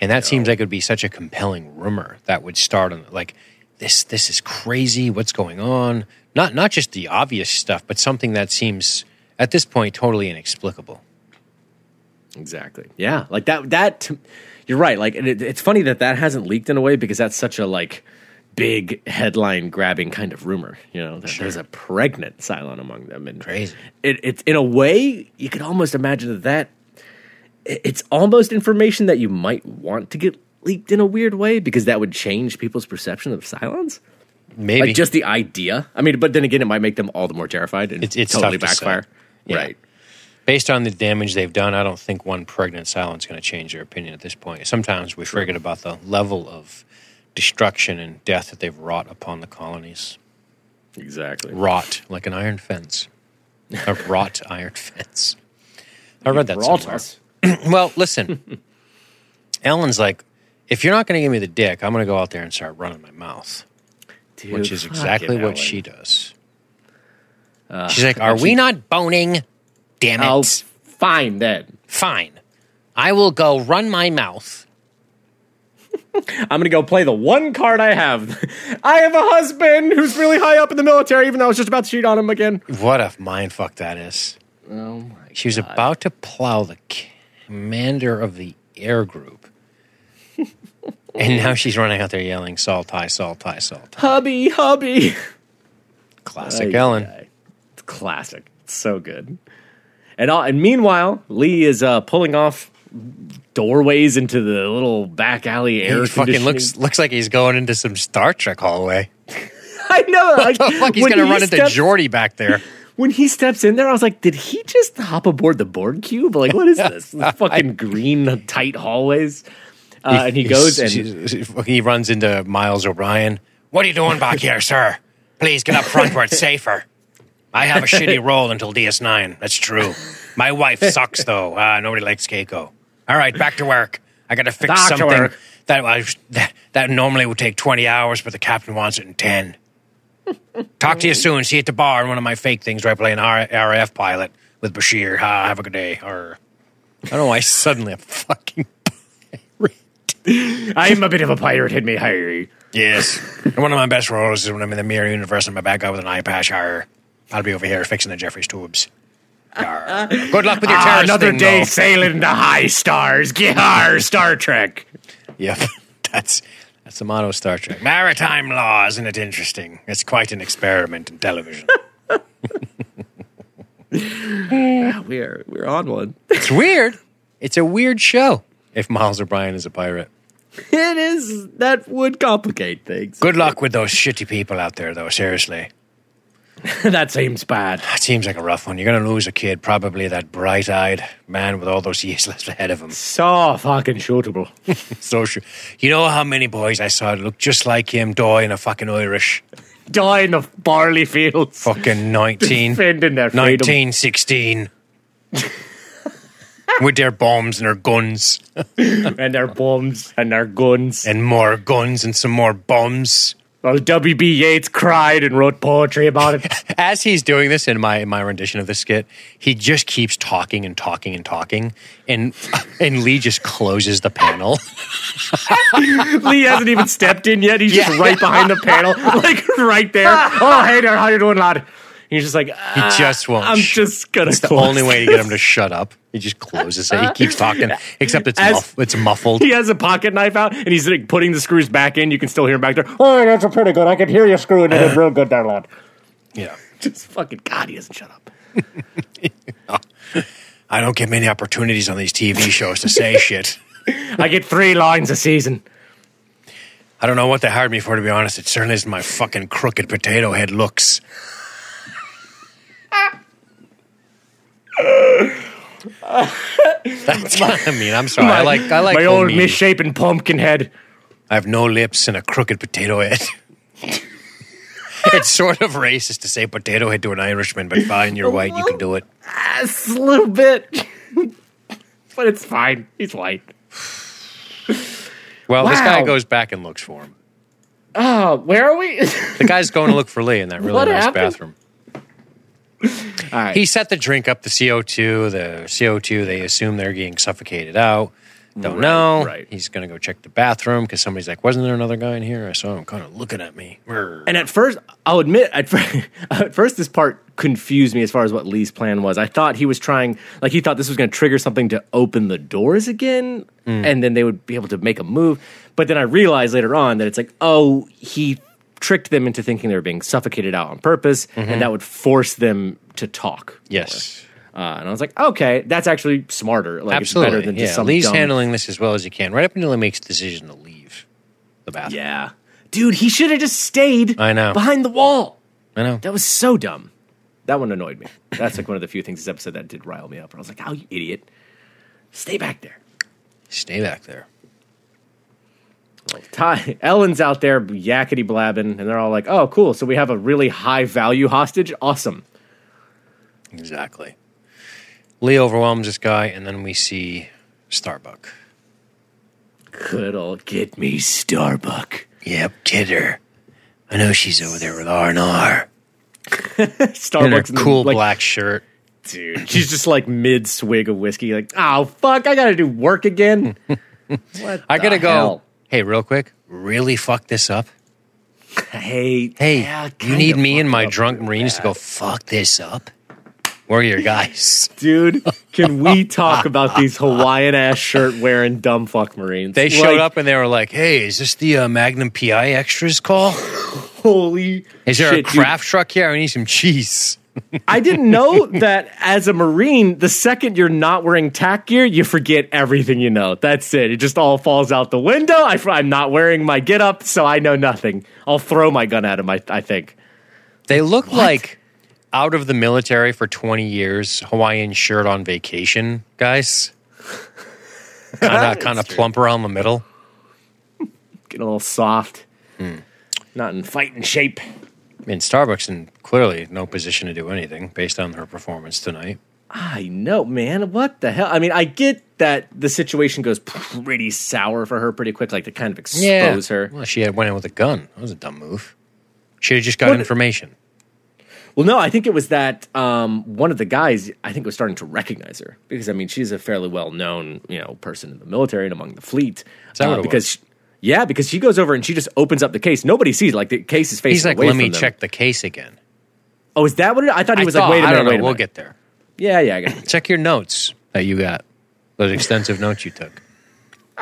And that seems like it would be such a compelling rumor that would start on like this. This is crazy. What's going on? Not not just the obvious stuff, but something that seems at this point totally inexplicable. Exactly. Yeah, like that. That you're right. Like, it, it's funny that that hasn't leaked in a way because that's such a like big headline grabbing kind of rumor. You know, that there's a pregnant Cylon among them, and Crazy. It, it's in a way you could almost imagine that that it's almost information that you might want to get leaked in a weird way because that would change people's perception of Cylons. Maybe Like just the idea. I mean, but then again, it might make them all the more terrified and It's- it's totally to backfire. Yeah. Right. Based on the damage they've done, I don't think one pregnant Cylon is going to change their opinion at this point. Sometimes we forget about the level of destruction and death that they've wrought upon the colonies. Exactly. Wrought like an iron fence, a wrought iron fence. I read that somewhere. us. Well, listen, Ellen's like, if you're not going to give me the dick, I'm going to go out there and start running my mouth, Dude, which is exactly what Ellen. she does. Uh, She's like, "Are she- we not boning? Damn it! Oh, fine then. Fine, I will go run my mouth." I'm gonna go play the one card I have. I have a husband who's really high up in the military, even though I was just about to cheat on him again. What a mind fuck that is. Oh my! She was about to plow the commander of the air group. and now she's running out there yelling, Saul Tigh, Saul Tigh, Saul Tigh. Hubby, hubby. Classic Ay, Ellen. It's classic. It's so good. And all, and meanwhile, Lee is uh, pulling off doorways into the little back alley air He fucking looks looks like he's going into some Star Trek hallway. I know. Like, the fuck, he's gonna he run into steps- Geordi back there. When he steps in there, I was like, did he just hop aboard the Borg cube? Like, what is this? This fucking green tight hallways. Uh, and he goes and and he runs into Miles O'Brien. What are you doing back here, sir? Please get up front where it's safer. I have a shitty role until DS9. That's true. My wife sucks though. Uh, nobody likes Keiko. All right, back to work. I got to fix Back to something work. that, I, that that normally would take 20 hours, but the captain wants it in 10. Talk to you soon. See you at the bar. In one of my fake things where I play an R- RAF pilot with Bashir. Ha, have a good day. Or I don't know why suddenly I'm fucking pirate. I'm a bit of a pirate. Hit me higher. Yes. And one of my best roles is when I'm in the mirror universe and my bad guy with an eye patch. Arr. I'll be over here fixing the Jefferies tubes. Arr. Good luck with your Ah, terrorist another thing, day though. sailing into high stars. Gihar, Star Trek. Yep. That's that's the motto of Star Trek. Maritime law, isn't it interesting? It's quite an experiment in television. We're we're on one. it's weird. It's a weird show. If Miles O'Brien is a pirate. It is that would complicate things. Good luck with those shitty people out there, though. Seriously. that seems bad. That seems like a rough one. You're going to lose a kid, probably that bright eyed man with all those years left ahead of him. So fucking shootable. So sure. You know how many boys I saw that look just like him die in a fucking Irish Die in the barley fields. fucking 19, Defending their freedom. 1916 with their bombs and their guns and their bombs and their guns. and more guns and some more bombs. Well, W.B. Yeats cried and wrote poetry about it. As he's doing this in my in my rendition of the skit, he just keeps talking and talking and talking, and and Lee just closes the panel. Lee hasn't even stepped in yet. He's just right behind the panel, like right there. Oh, hey there, how you doing, lad? He's just like, He "Ah, just won't. I'm sh- just gonna. It's the only way to get him to shut up. He just closes it. He uh-huh. keeps talking, except it's As- muff, it's muffled. He has a pocket knife out and he's like putting the screws back in. You can still hear him back there. Oh, that's a pretty good. I can hear you screwing it in real good there, lad. Yeah. Just fucking God, he doesn't shut up. I don't get many opportunities on these TV shows to say shit. I get three lines a season. I don't know what they hired me for, to be honest. It certainly isn't my fucking crooked potato head looks. That's what I mean. I'm sorry. I like I like my old homey. misshapen pumpkin head. I have no lips and a crooked potato head. it's sort of racist to say potato head to an Irishman, but fine, you're white, you can do it. A little bit, but it's fine. He's white. Well, this guy goes back and looks for him. Oh, where are we? The guy's going to look for Lee in that really What nice happened? bathroom. All right. He set the drink up, the CO2. The CO2, they assume they're getting suffocated out. Don't Right, know. right. He's going to go check the bathroom because somebody's like, wasn't there another guy in here? I saw him kind of looking at me. And at first, I'll admit, at, fir- at first, this part confused me as far as what Lee's plan was. I thought he was trying, like, he thought this was going to trigger something to open the doors again, mm. and then they would be able to make a move. But then I realized later on that it's like, oh, he tricked them into thinking they were being suffocated out on purpose, and that would force them to talk. yes. Uh, and I was like, okay, that's actually smarter. Like, Absolutely. it's better than yeah. just some Lee's dumb- handling this as well as he can, right up until he makes the decision to leave the bathroom. Yeah. Dude, he should have just stayed I know. behind the wall. I know. That was so dumb. That one annoyed me. That's like one of the few things this episode that did rile me up. I was like, "Oh, you idiot! Stay back there." Stay back there. Tigh, Ellen's out there yakety blabbing, and they're all like, "Oh, cool! So we have a really high value hostage. Awesome." Exactly. Lee overwhelms this guy, and then we see Starbuck. Good old get me Starbuck. Yep, get her. I know she's over there with R and R. Her Starbucks, in the, cool like, black shirt. dude. She's just like mid swig of whiskey, like, "Oh fuck, I gotta do work again." what? I gotta go. Hey, real quick, really fuck this up. Hey, Hey, yeah, you need me and my drunk Marines to go fuck this up. Where are your guys? dude. Can we talk about these Hawaiian ass shirt wearing dumb fuck Marines? They showed Like, up and they were like, "Hey, is this the uh, Magnum PI extras call? Holy Is there shit, a dude. craft truck here? I need some cheese." I didn't know that as a Marine, the second you're not wearing tack gear, you forget everything you know. That's it. It just all falls out the window. I, am not wearing my get up, so I know nothing. I'll throw my gun at him, I, I think. They look like out of the military for 20 years, Hawaiian shirt on vacation guys. Kind of kind of plump around the middle. Get a little soft. Hmm. Not in fighting shape. I mean, Starbucks in clearly no position to do anything based on her performance tonight. I know, man. What the hell? I mean, I get that the situation goes pretty sour for her pretty quick, like to kind of expose her. Well, she had went in with a gun. That was a dumb move. Should have just got What- information. Well, no, I think it was that um, one of the guys I think was starting to recognize her because I mean she's a fairly well known you know person in the military and among the fleet. Uh, because she- yeah, because she goes over and she just opens up the case. Nobody sees like the case is facing He's like, away let from me them. check the case again. Oh, is that what it? I thought he I was thought- like, wait a minute, don't know. wait a We'll minute. get there. Yeah, yeah, I got it. Check your notes that you got. Those extensive notes you took.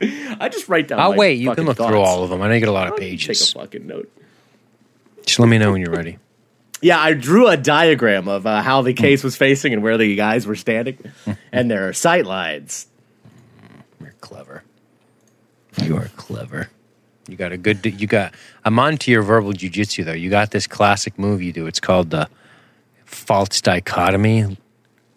I just write down. I'll my wait. You fucking can look thoughts. through all of them. I know you get a lot of I'll Take a pages. fucking note. Just let me know when you're ready. Yeah, I drew a diagram of uh, how the case was facing and where the guys were standing, and there are sight lines. You're clever. You are clever. You got a good. You got. I'm on to your verbal jujitsu though. You got this classic move you do. It's called the false dichotomy.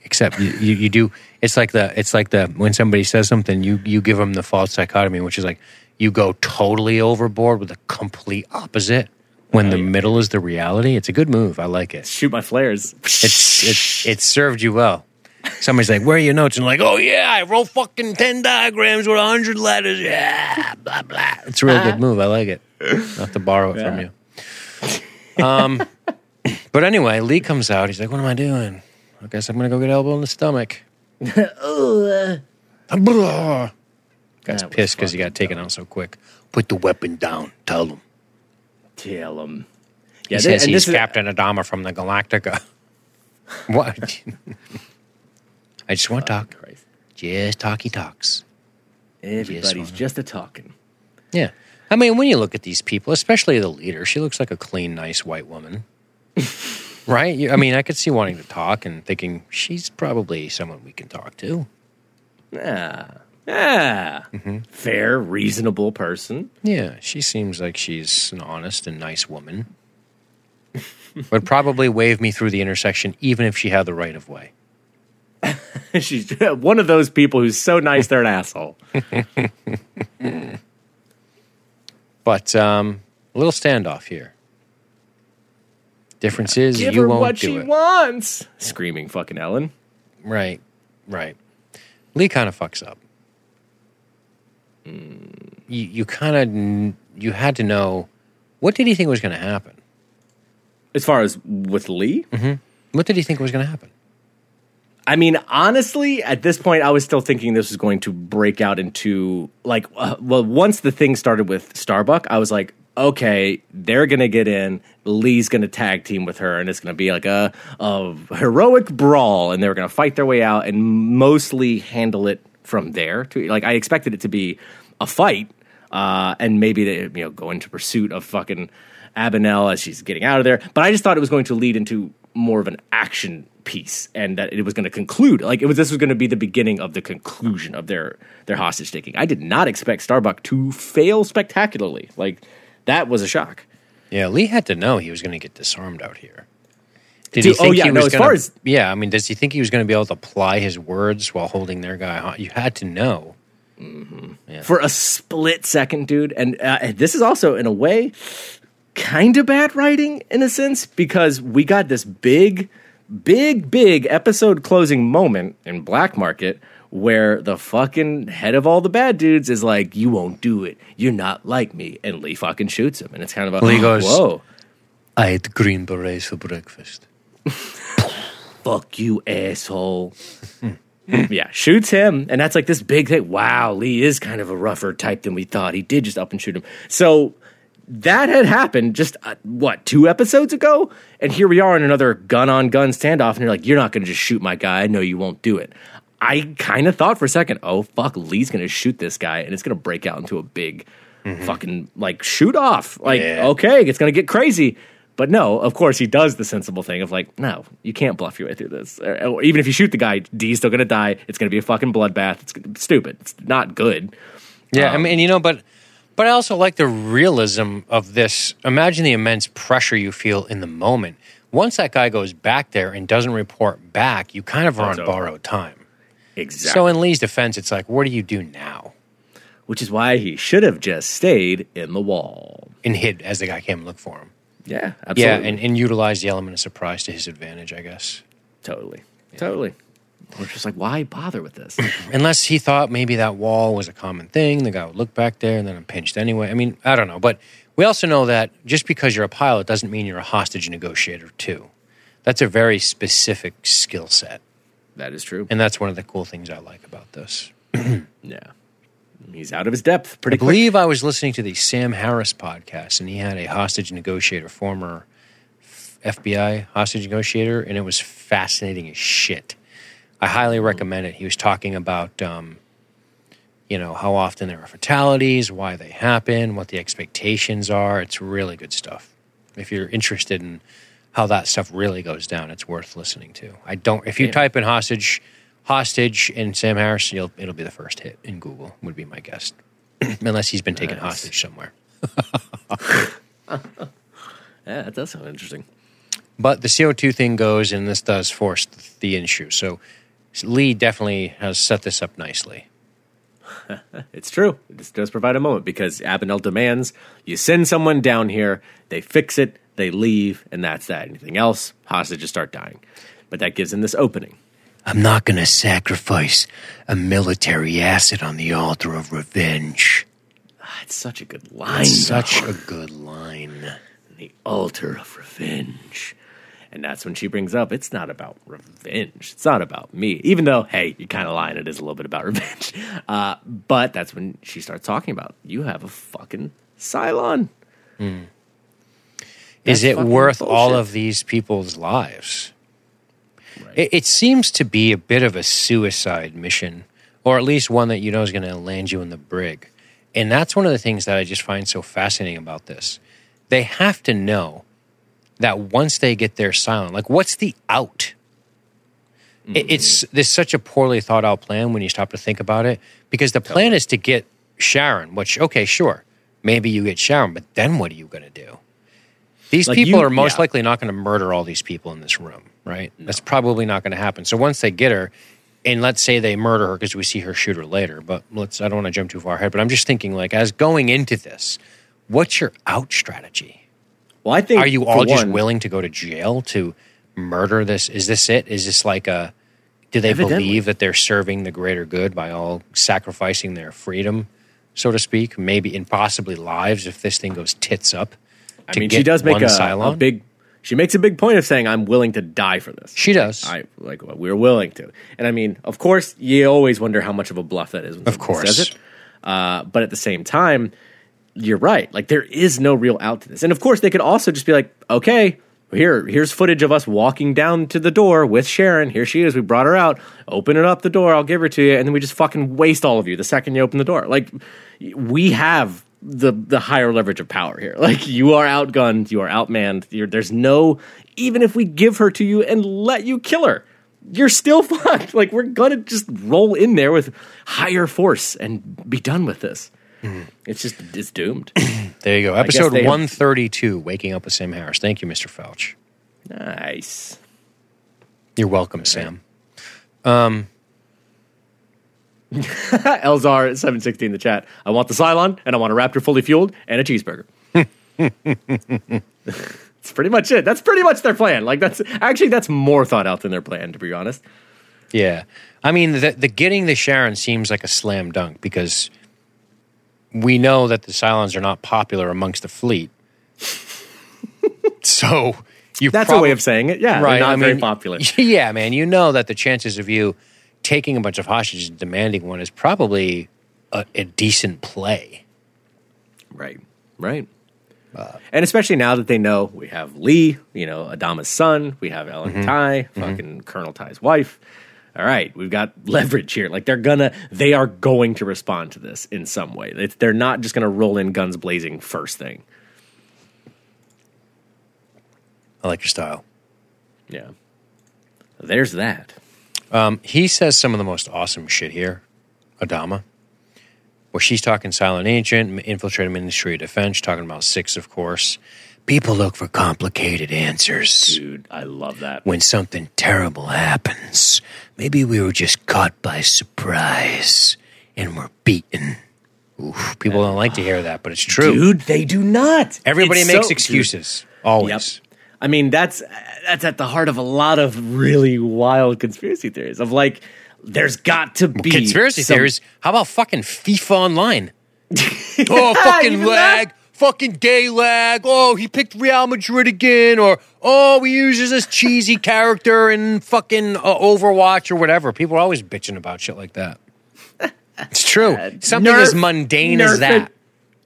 Except you, you, you do. It's like the. It's like the when somebody says something, you you give them the false dichotomy, which is like you go totally overboard with the complete opposite. When the middle is the reality, it's a good move. I like it. Shoot my flares. It's it, it served you well. Somebody's like, "Where are your notes?" And like, "Oh yeah, I wrote fucking ten diagrams with hundred letters." Yeah, blah blah. It's a real good move. I like it. I have to borrow it from you. Um, but anyway, Lee comes out. He's like, "What am I doing?" I guess I'm gonna go get elbow in the stomach. Guy's That was pissed because he got taken out so quick. Put the weapon down. Tell him. Tell him. He Yeah, says and he's this is- Captain Adama from the Galactica. what? I just want to talk. Christ. Just talky talks. Everybody's one. just a talking. Yeah. I mean, when you look at these people, especially the leader, she looks like a clean, nice white woman. right? You, I mean, I could see wanting to talk and thinking she's probably someone we can talk to. Yeah. Yeah. Mm-hmm. Fair, reasonable person. Yeah, she seems like she's an honest and nice woman. Would probably wave me through the intersection even if she had the right of way. She's one of those people who's so nice they're an asshole. But um, a little standoff here. Difference is Give you her won't what do she it. wants. Screaming fucking Ellen. Right, right. Lee kind of fucks up. Hmm. You, you kind of you had to know what did he think was going to happen. As far as with Lee, What did he think was going to happen? I mean, honestly, at this point, I was still thinking this was going to break out into like, uh, well, once the thing started with Starbuck, I was like, okay, they're gonna get in. Lee's gonna tag team with her, and it's gonna be like a, a heroic brawl, and they're gonna fight their way out and mostly handle it from there. To like, I expected it to be a fight, uh, and maybe they you know go into pursuit of fucking Abinell as she's getting out of there. But I just thought it was going to lead into more of an action piece and that it was going to conclude like it was this was going to be the beginning of the conclusion of their their hostage taking. I did not expect Starbuck to fail spectacularly. Like that was a shock. Yeah, Lee had to know he was going to get disarmed out here. Did Dude, he think oh, yeah, he no, as gonna, far as- yeah? I mean, does he think he was going to be able to apply his words while holding their guy? You had to know. For a split second, dude. And uh, this is also in a way kind of bad writing in a sense because we got this big big big episode closing moment in Black Market where the fucking head of all the bad dudes is like, "You won't do it. You're not like me," and Lee fucking shoots him, and it's kind of a Lee goes- "Whoa, I ate green berets for breakfast. fuck you, asshole." yeah, shoots him, and that's like this big thing. Wow, Lee is kind of a rougher type than we thought. He did just up and shoot him. So that had happened just uh, what two episodes ago, and here we are in another gun on gun standoff, and you're like, "You're not going to just shoot my guy. I know you won't do it." I kind of thought for a second, oh fuck, Lee's gonna shoot this guy, and it's gonna break out into a big mm-hmm. fucking like shoot off. Like, Yeah. okay, it's gonna get crazy. But no, of course he does the sensible thing of like, no, you can't bluff your way through this. Or, or even if you shoot the guy, Dee's still gonna die. It's gonna be a fucking bloodbath. It's stupid. It's not good. Yeah, I um, mean, you know, but but I also like the realism of this. Imagine the immense pressure you feel in the moment. Once that guy goes back there and doesn't report back, you kind of are It's on over. borrowed time. Exactly. So in Lee's defense, it's like, what do you do now? Which is why he should have just stayed in the wall. And hid as the guy came to look for him. Yeah, absolutely. Yeah, and, and utilize the element of surprise to his advantage, I guess. totally, totally. We're just like, why bother with this? Unless he thought maybe that wall was a common thing, the guy would look back there and then I'm pinched anyway. I mean, I don't know. But we also know that just because you're a pilot doesn't mean you're a hostage negotiator, too. That's a very specific skill set. that is true. And that's one of the cool things I like about this. yeah, he's out of his depth pretty I quick. believe I was listening to the Sam Harris podcast, and he had a hostage negotiator, former FBI hostage negotiator, and it was fascinating as shit. I highly recommend it. He was talking about, um, you know, how often there are fatalities, why they happen, what the expectations are. It's really good stuff. If you're interested in how that stuff really goes down, it's worth listening to. I don't. If you Yeah. type in hostage, hostage, and Sam Harris, you'll, it'll be the first hit in Google. Would be my guess, unless he's been taken Nice. hostage somewhere. Yeah, that does sound interesting. But the CO2 thing goes, and this does force the issue. So Lee definitely has set this up nicely. It's true. This does provide a moment because Abaddon demands you send someone down here, they fix it, they leave, and that's that. Anything else, hostages start dying. But that gives him this opening. I'm not going to sacrifice a military asset on the altar of revenge. Ah, It's such a good line. It's such a good line. the altar of revenge. And that's when she brings up it's not about revenge. It's not about me. Even though, hey, you're kind of lying. It is a little bit about revenge. Uh, but that's when she starts talking about you have a fucking Cylon. Is it worth all of these people's lives? It, it seems to be a bit of a suicide mission, or at least one that you know is going to land you in the brig. And that's one of the things that I just find so fascinating about this. They have to know that once they get their Cylon, like what's the out? It- hmm. It's this such a poorly thought out plan when you stop to think about it, because the plan is to get Sharon. Which okay, sure, maybe you get Sharon, but then what are you going to do? These Like people you- are most yeah. likely not going to murder all these people in this room, right? That's probably not going to happen. So once they get her, and let's say they murder her because we see her shoot her later, but let's I don't want to jump too far ahead, but I'm just thinking like as going into this, what's your out strategy? Well, I think Are you all just one- willing to go to jail to murder this? Is this it? Is this like a do they Evidently. believe that they're serving the greater good by all sacrificing their freedom, so to speak, maybe and possibly lives if this thing goes tits up? I mean, she does make a, a big. She makes a big point of saying, "I'm willing to die for this." She does. I like we're willing to, and I mean, of course, you always wonder how much of a bluff that is. When Of course. says it. Uh, but at the same time, you're right. Like there is no real out to this, and of course, they could also just be like, "Okay, here, here's footage of us walking down to the door with Sharon. Here she is. We brought her out. Open it up the door. I'll give her to you, and then we just fucking waste all of you the second you open the door. Like we have." The, the higher leverage of power here. Like you are outgunned, you are outmanned. You're, there's no even if we give her to you and let you kill her, you're still fucked. Like we're gonna just roll in there with higher force and be done with this. Mm. It's just it's doomed. There you go. Episode they have- 132, Waking Up with Sam Harris. Thank you, Mr. Felch. nice. You're welcome, Sam. Um, Elzar seven sixty in the chat. I want the Cylon and I want a Raptor fully fueled and a cheeseburger. That's pretty much it. That's pretty much their plan. Like that's actually that's more thought out than their plan, to be honest. Yeah. I mean, the, the getting the Sharon seems like a slam dunk because we know that the Cylons are not popular amongst the fleet. so you That's a way of saying it. Yeah, right. not I very popular. Yeah, man. You know that the chances of you taking a bunch of hostages and demanding one is probably a, a decent play. Right. Right. Uh, and especially now that they know we have Lee, you know, Adama's son, we have Ellen mm-hmm. Tigh, mm-hmm. fucking Colonel Tigh's wife. All right, we've got leverage here. Like they're gonna, they are going to respond to this in some way. It's, they're not just gonna roll in guns blazing first thing. I like your style. Yeah. There's that. Um, he says some of the most awesome shit here, Adama, where she's talking Cylon agent, infiltrated Ministry of Defense, talking about six, of course. People look for complicated answers Dude, I love that. when something terrible happens. Maybe we were just caught by surprise and we're beaten. Oof, people don't like to hear that, but it's true. Dude, they do not. Everybody It's makes so- excuses. Dude, Always. Yep. I mean, that's that's at the heart of a lot of really wild conspiracy theories. Of like, there's got to be Conspiracy some- theories. How about fucking FIFA Online? oh, fucking lag. that? Fucking gay lag. Oh, he picked Real Madrid again. Or, oh, he uses this cheesy character in fucking uh, Overwatch or whatever. People are always bitching about shit like that. It's true. Something Nerf- as mundane as that.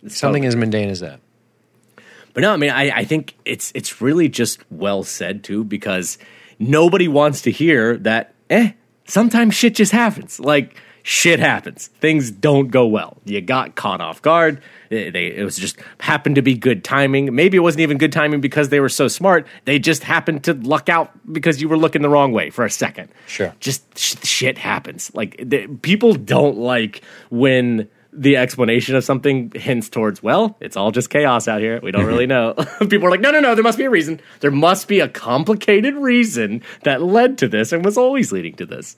it. Something as mundane as that. But no, I mean, I, I think it's it's really just well said too, because nobody wants to hear that. Eh, sometimes shit just happens. Like shit happens. Things don't go well. You got caught off guard. It, they, it was just happened to be good timing. Maybe it wasn't even good timing because they were so smart. They just happened to luck out because you were looking the wrong way for a second. Sure. Just sh- shit happens. Like the, people don't like when the explanation of something hints towards, well, it's all just chaos out here. We don't really know. People are like, no, no, no, there must be a reason. There must be a complicated reason that led to this and was always leading to this.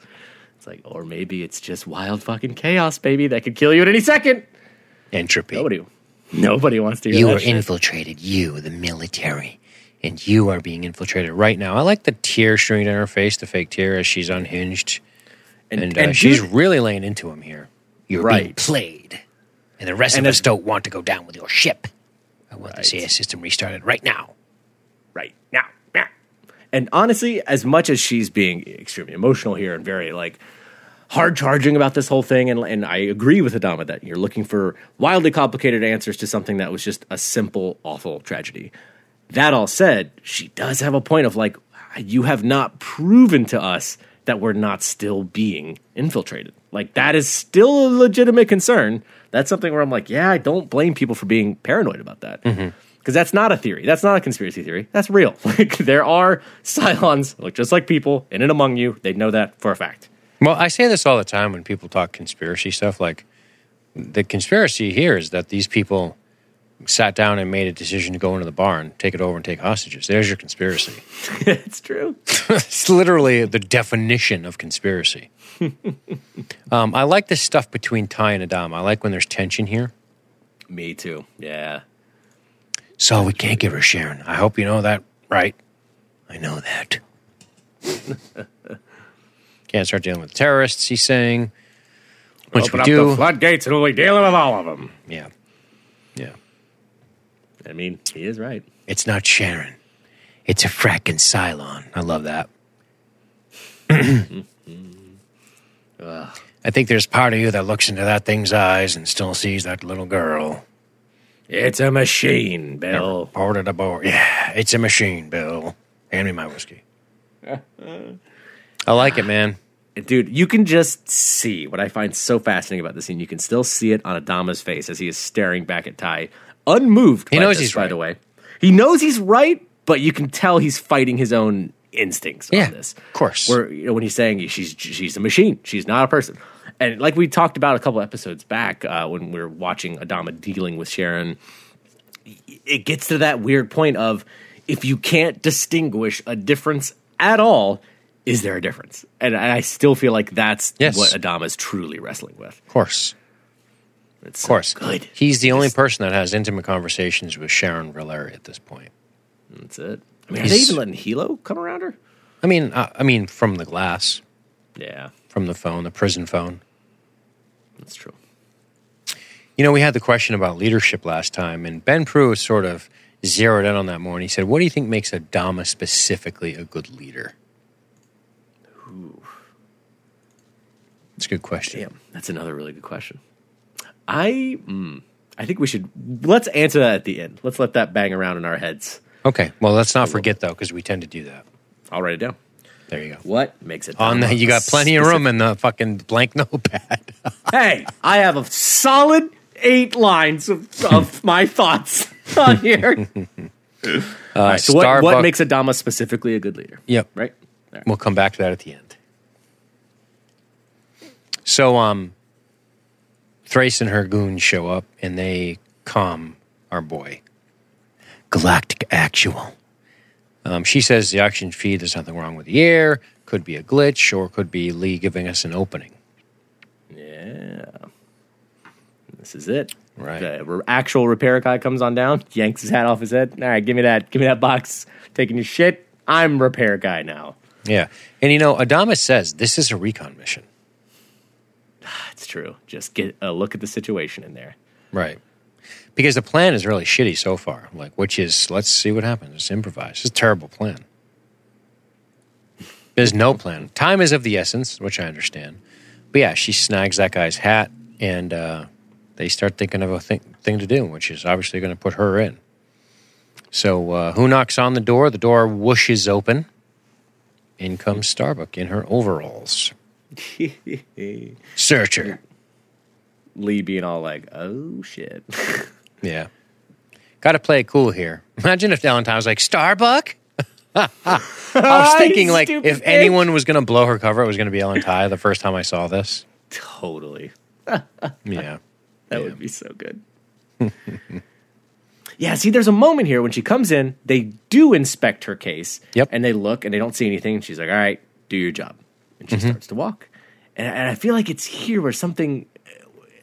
It's like, or maybe it's just wild fucking chaos, baby, that could kill you at any second. Entropy. Nobody, nobody wants to hear You that are shit. infiltrated, you, the military, and you are being infiltrated right now. I like the tear streaming down her face, the fake tear, as she's unhinged. And, uh, she's dude- really laying into him here. You're being Right. played, and the rest And of us don't want to go down with your ship. I want the CS system restarted right now. right now. And honestly, as much as she's being extremely emotional here and very like hard charging about this whole thing, and, and I agree with Adama that you're looking for wildly complicated answers to something that was just a simple, awful tragedy. That all said, she does have a point of like, you have not proven to us that we're not still being infiltrated. Like, that is still a legitimate concern. That's something where I'm like, yeah, I don't blame people for being paranoid about that. Mm-hmm. Because that's not a theory. That's not a conspiracy theory. That's real. Like, there are Cylons, look just like people, in and among you. They know that for a fact. Well, I say this all the time when people talk conspiracy stuff. Like, the conspiracy here is that these people sat down and made a decision to go into the barn, take it over, and take hostages. There's your conspiracy. it's true. it's literally the definition of conspiracy. um, I like this stuff between Tigh and Adam. I like when there's tension here. Me too. Yeah. So we can't give her Sharon. I hope you know that, right? I know that. Can't start dealing with terrorists, he's saying. Which Open we up do. the floodgates and we'll be dealing with all of them. yeah. Yeah. I mean, he is right. It's not Sharon. It's a frackin' Cylon. I love that. Mm-hmm. I think there's part of you that looks into that thing's eyes and still sees that little girl. It's a machine, Bill. Board of the board. Yeah, it's a machine, Bill. Hand me my whiskey. I like it, man. Dude, you can just see what I find so fascinating about this scene. You can still see it on Adama's face as he is staring back at Tigh, unmoved. He by knows this, he's right. the way. He knows he's right, but you can tell he's fighting his own instincts Yeah, on this. of course. Where you know, when he's saying she's she's a machine, she's not a person. And like we talked about a couple episodes back uh, when we were watching Adama dealing with Sharon, it gets to that weird point of if you can't distinguish a difference at all, is there a difference? And I still feel like that's Yes. what Adama is truly wrestling with. Of course. It's Of course. good. He's the only person that has intimate conversations with Sharon Valerii at this point. That's it. I mean, are they even letting Helo come around her? I mean, uh, I mean, from the glass, Yeah, from the phone, the prison phone. that's true. You know, we had the question about leadership last time, and Ben Prue sort of zeroed in on that more. And he said, "What do you think makes Adama specifically a good leader?" It's a good question. Damn, that's another really good question. I, mm, I think we should let's answer that at the end. Let's let that bang around in our heads. Okay, well, let's not forget though, because we tend to do that. I'll write it down. There you go. What makes it On the, you got plenty of room in the fucking blank notepad. hey, I have a solid eight lines of, of my thoughts on here. Uh, right, so what, what makes Adama specifically a good leader? Yep. Right? Right. We'll come back to that at the end. So, um, Thrace and her goons show up and they calm our boy. Galactica Actual. Um, she says the auction feed, there's nothing wrong with the air, could be a glitch, or could be Lee giving us an opening. Yeah. This is it. Right. The re- actual repair guy comes on down, yanks his hat off his head. All right, give me that. Give me that box. Taking your shit. I'm repair guy now. Yeah. And you know, Adamas says this is a recon mission. True. Just get a look at the situation in there. Right. Because the plan is really shitty so far. Like, which is, let's see what happens. Let's improvise. It's a terrible plan. There's no plan. Time is of the essence, which I understand. But yeah, she snags that guy's hat, and uh, they start thinking of a thing, thing to do, which is obviously going to put her in. So, uh, who knocks on the door? The door whooshes open. In comes Starbuck in her overalls. Searcher. Lee being all like, "Oh shit." Yeah. Got to play it cool here. Imagine if Valentine was like, Starbuck? I was thinking, like, if anyone was going to blow her cover, it was going to be Ellen Tigh the first time I saw this. totally. Yeah. That would be so good. yeah, see, there's a moment here when she comes in, they do inspect her case. Yep. And they look and they don't see anything. And she's like, all right, do your job. And she starts to walk. And, and I feel like it's here where something,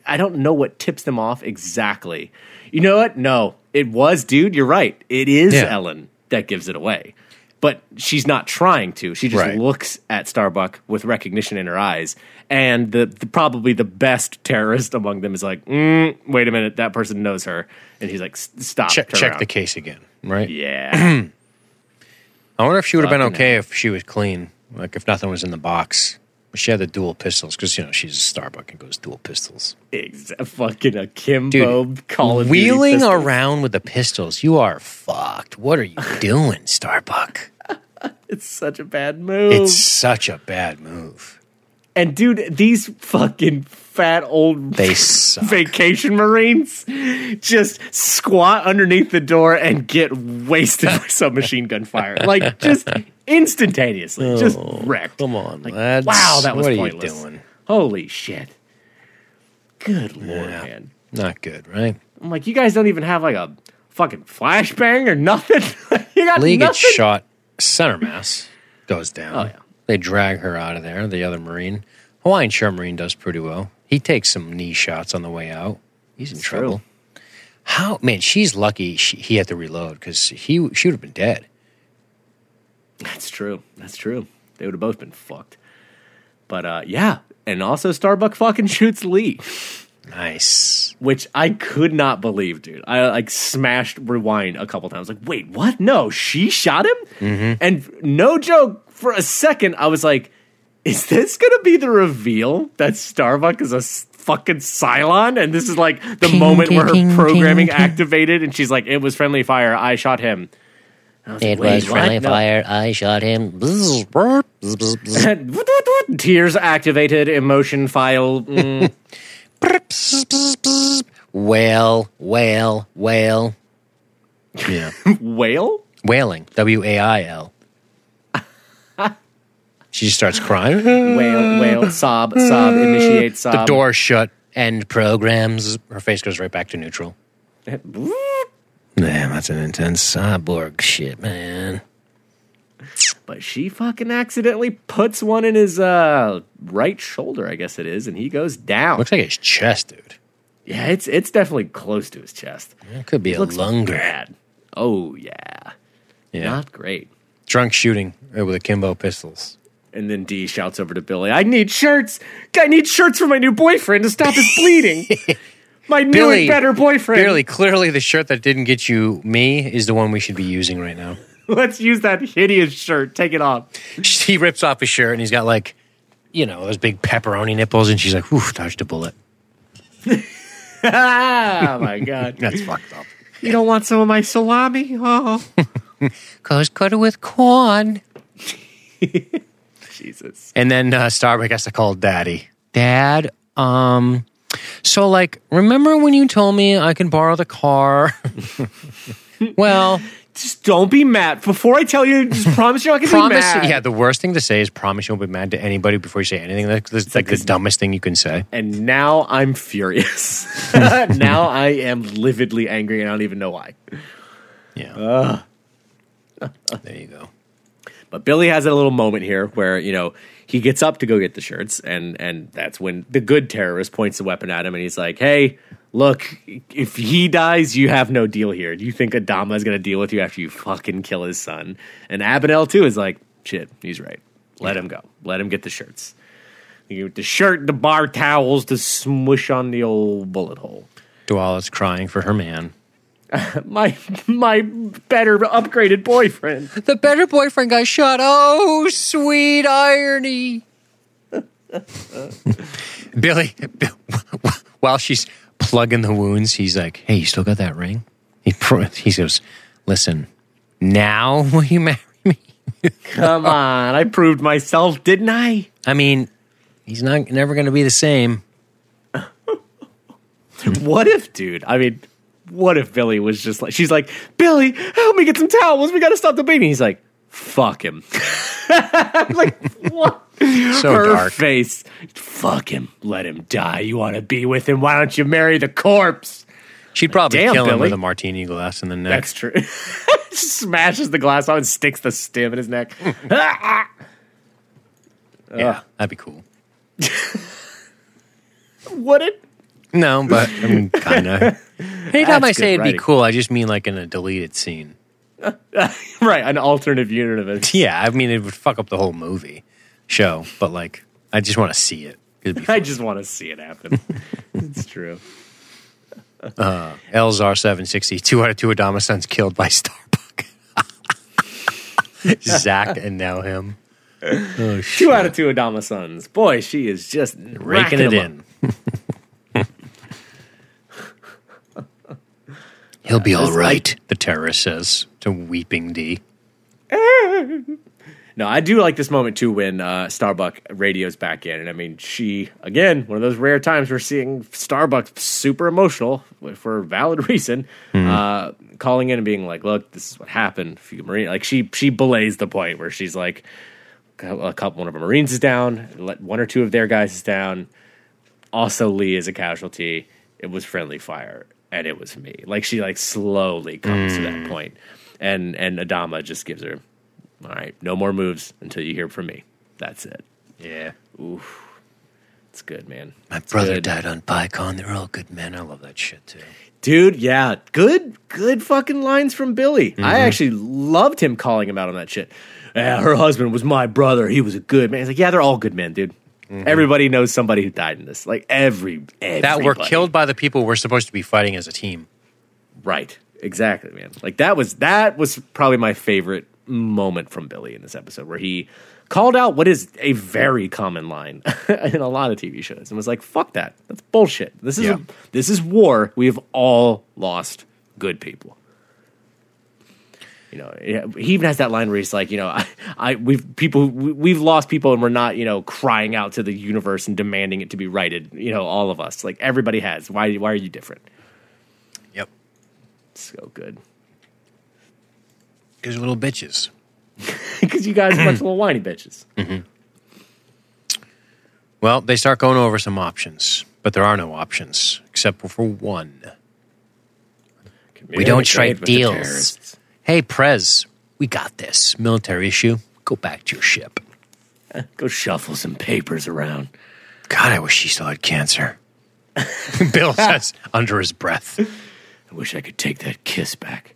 I don't know what tips them off exactly. You know what? No, it was, dude. You're right. It is Yeah. Ellen that gives it away. But she's not trying to. She just Right. looks at Starbuck with recognition in her eyes. And the, the probably the best terrorist among them is like, mm, wait a minute, that person knows her. And he's like, stop. Check, check the case again, right? Yeah. I wonder if she would have been okay if she was clean, like if nothing was in the box. She had the dual pistols because, you know, she's a Starbuck and goes dual pistols. Exa- fucking akimbo Dude, Call of Duty Wheeling pistols. around with the pistols, you are fucked. What are you doing, Starbuck? It's such a bad move. It's such a bad move. And dude, these fucking fat old They vacation marines just squat underneath the door and get wasted with submachine gun fire. Like just instantaneously. just oh, wrecked. Oh, Come on, Like, wow, that was what pointless. are you doing? Holy shit. Good lord, Yeah. man. Not good, right? I'm like, you guys don't even have like a fucking flashbang or nothing. you got Lee nothing. gets shot. Center mass goes down. Oh, yeah. They drag her out of there. The other Marine, Hawaiian Shore Marine, does pretty well. He takes some knee shots on the way out. He's in It's true. trouble. How man? She's lucky. She, he had to reload because he she would have been dead. That's true. That's true. They would have both been fucked. But uh, yeah, and also Starbuck fucking shoots Lee, Nice. which I could not believe, dude. I like smashed rewind a couple times. Like, wait, what? No, she shot him. Mm-hmm. And no joke, for a second, I was like, is this gonna be the reveal that Starbuck is a fucking Cylon? And this is like the moment where her programming activated, and she's like, it was friendly fire. I shot him. I was It like, was "Wait, what?" friendly No. fire. I shot him. Tears activated, emotion file. mm. Whale, whale, whale. Yeah. Whale? Wailing. W A I L. She just starts crying. wail, wail, sob, sob, initiate sob. The door shut. End programs. Her face goes right back to neutral. Damn, that's an intense cyborg shit, man. But she fucking accidentally puts one in his uh, right shoulder, I guess it is, and he goes down. Looks like his chest, dude. yeah, it's it's definitely close to his chest. It could be a Looks lung bad. Oh yeah, Yeah. not great. Drunk shooting uh, with akimbo pistols. And then Dee shouts over to Billy, "I need shirts. I need shirts for my new boyfriend to stop his bleeding. my new Billy, and better boyfriend. Barely, clearly the shirt that didn't get you me is the one we should be using right now. Let's use that hideous shirt. Take it off." He rips off his shirt and he's got like, you know, those big pepperoni nipples, and she's like, "Whew, dodged a bullet." oh my god. That's fucked up. You don't want some of my salami? Oh, Cause cut it with corn. Jesus. And then uh, Starbuck has to call Daddy. Dad, um, so like, remember when you told me I can borrow the car? well, just don't be mad. Before I tell you, just promise you're not going to be mad. Yeah, the worst thing to say is promise you won't be mad to anybody before you say anything. That's, that's like the dumbest thing you can say. And now I'm furious. now I am lividly angry, and I don't even know why. Yeah. there you go. But Billy has a little moment here where you know he gets up to go get the shirts, and and that's when the good terrorist points the weapon at him, and he's like, "Hey, look, if he dies, you have no deal here. Do you think Adama is going to deal with you after you fucking kill his son?" And Abinell too is like, "Shit, he's right. Let him go. Let him get the shirts. You the shirt, the bar towels to smush on the old bullet hole." Dualla's crying for her man. My my better upgraded boyfriend. The better boyfriend got shot. Oh, sweet irony. Billy, while she's plugging the wounds, he's like, "Hey, you still got that ring?" He pro- he goes, "Listen, now will you marry me?" Come on, I proved myself, didn't I? I mean, he's not never going to be the same. What if, dude? I mean, what if Billy was just like, she's like, Billy, help me get some towels. We got to stop the bleeding. He's like, fuck him. I'm like, what? So Her dark. face. Fuck him. Let him die. You want to be with him? Why don't you marry the corpse? She'd probably Damn, kill him Billy. with a martini glass in the neck. That's true. Smashes the glass on and sticks the stem in his neck. yeah, that'd be cool. Would it? No, but I mean, kind of. Anytime I say it'd writing. be cool, I just mean like in a deleted scene. Right, an alternate universe. Yeah, I mean, it would fuck up the whole movie show, but like, I just want to see it. I just want to see it happen. it's true. Uh, Elzar seven sixty two out of two Adama sons killed by Starbuck. Zach and now him. Oh! Two out of two Adama sons. Boy, she is just raking it in. He'll be all right. The terrorist says to Weeping D. No, I do like this moment too when uh, Starbuck radios back in, and I mean, she again one of those rare times we're seeing Starbucks super emotional for a valid reason, uh, calling in and being like, "Look, this is what happened." A few Marine, like she she belays the point where she's like, "A couple, one of our Marines is down, one or two of their guys is down. Also, Lee is a casualty. It was friendly fire, and it was me." Like she like slowly comes to that point, and and Adama just gives her all right, no more moves until you hear from me. That's it. Yeah. It's good, man. My brother good. died on Picon. They're all good men. I love that shit too. Dude, yeah. Good, good fucking lines from Billy. Mm-hmm. I actually loved him calling him out on that shit. Yeah, her husband was my brother. He was a good man. He's like, yeah, they're all good men, dude. Everybody knows somebody who died in this. Like every, everybody. Mm-hmm. That were killed by the people we're supposed to be fighting as a team. Right. Exactly, man. Like that was that was probably my favorite moment from Billy in this episode where he called out what is a very common line in a lot of TV shows and was like, "Fuck that. That's bullshit. This is Yeah. this is war. We have all lost good people." You know, he even has that line where he's like, you know, I, I we've people we- we've lost people and we're not, you know, crying out to the universe and demanding it to be righted. You know, all of us, like everybody has. Why why are you different? Yep. So good. Because little bitches. because you guys are a bunch of little whiny bitches. Mm-hmm. Well, they start going over some options, but there are no options except for one. We don't strike Communicate with the deals. Terrorists. Hey, Prez, we got this. Military issue. Go back to your ship. Go shuffle some papers around. God, I wish she still had cancer. Bill says under his breath. I wish I could take that kiss back.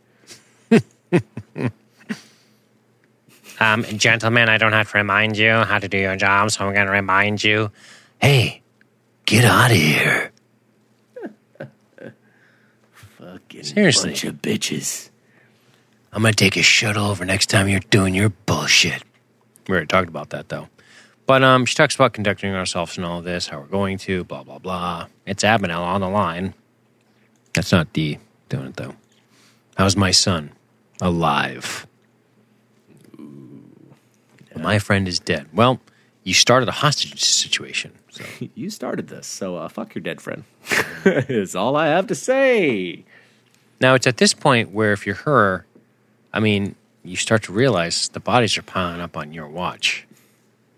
Um, gentlemen, I don't have to remind you how to do your job, so I'm going to remind you. Hey, get out of here. Fucking Seriously. bunch of bitches. I'm going to take a shuttle over next time you're doing your bullshit. We already talked about that, though. But um, she talks about conducting ourselves and all this, how we're going to, blah, blah, blah. It's Abinell on the line. That's not D doing it, though. How's my son? Alive. My friend is dead. Well, you started a hostage situation. So You started this, so uh, fuck your dead friend. is all I have to say. now it's at this point where if you're her, I mean, you start to realize the bodies are piling up on your watch.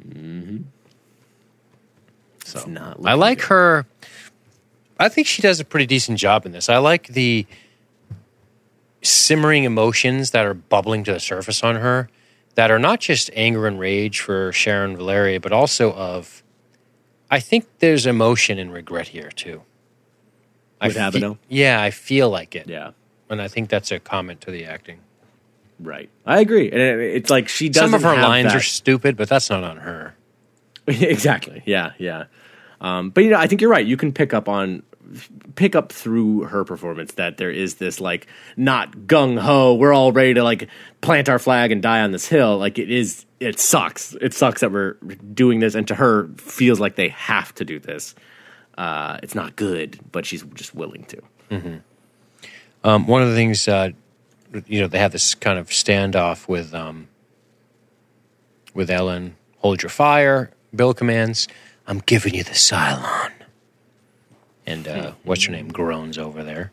Mm-hmm. So It's not I like good. her. I think she does a pretty decent job in this. I like the simmering emotions that are bubbling to the surface on her that are not just anger and rage for Sharon Valerii, but also of I think there's emotion and regret here too. With fe- Abigail? yeah, I feel like it, Yeah. and I think that's a comment to the acting. Right. I agree. And it- it's like she doesn't Some of her lines that- are stupid, but that's not on her. exactly. Yeah, yeah. Um, but you know, I think you're right. You can pick up on pick up through her performance that there is this like not gung ho. We're all ready to like plant our flag and die on this hill. Like it is. It sucks. It sucks that we're doing this, and to her feels like they have to do this. Uh, it's not good, but she's just willing to. Um, one of the things, uh, you know, they have this kind of standoff with um, with Ellen. Hold your fire. Bill commands, "I'm giving you the Cylon." And uh, what's her name groans over there.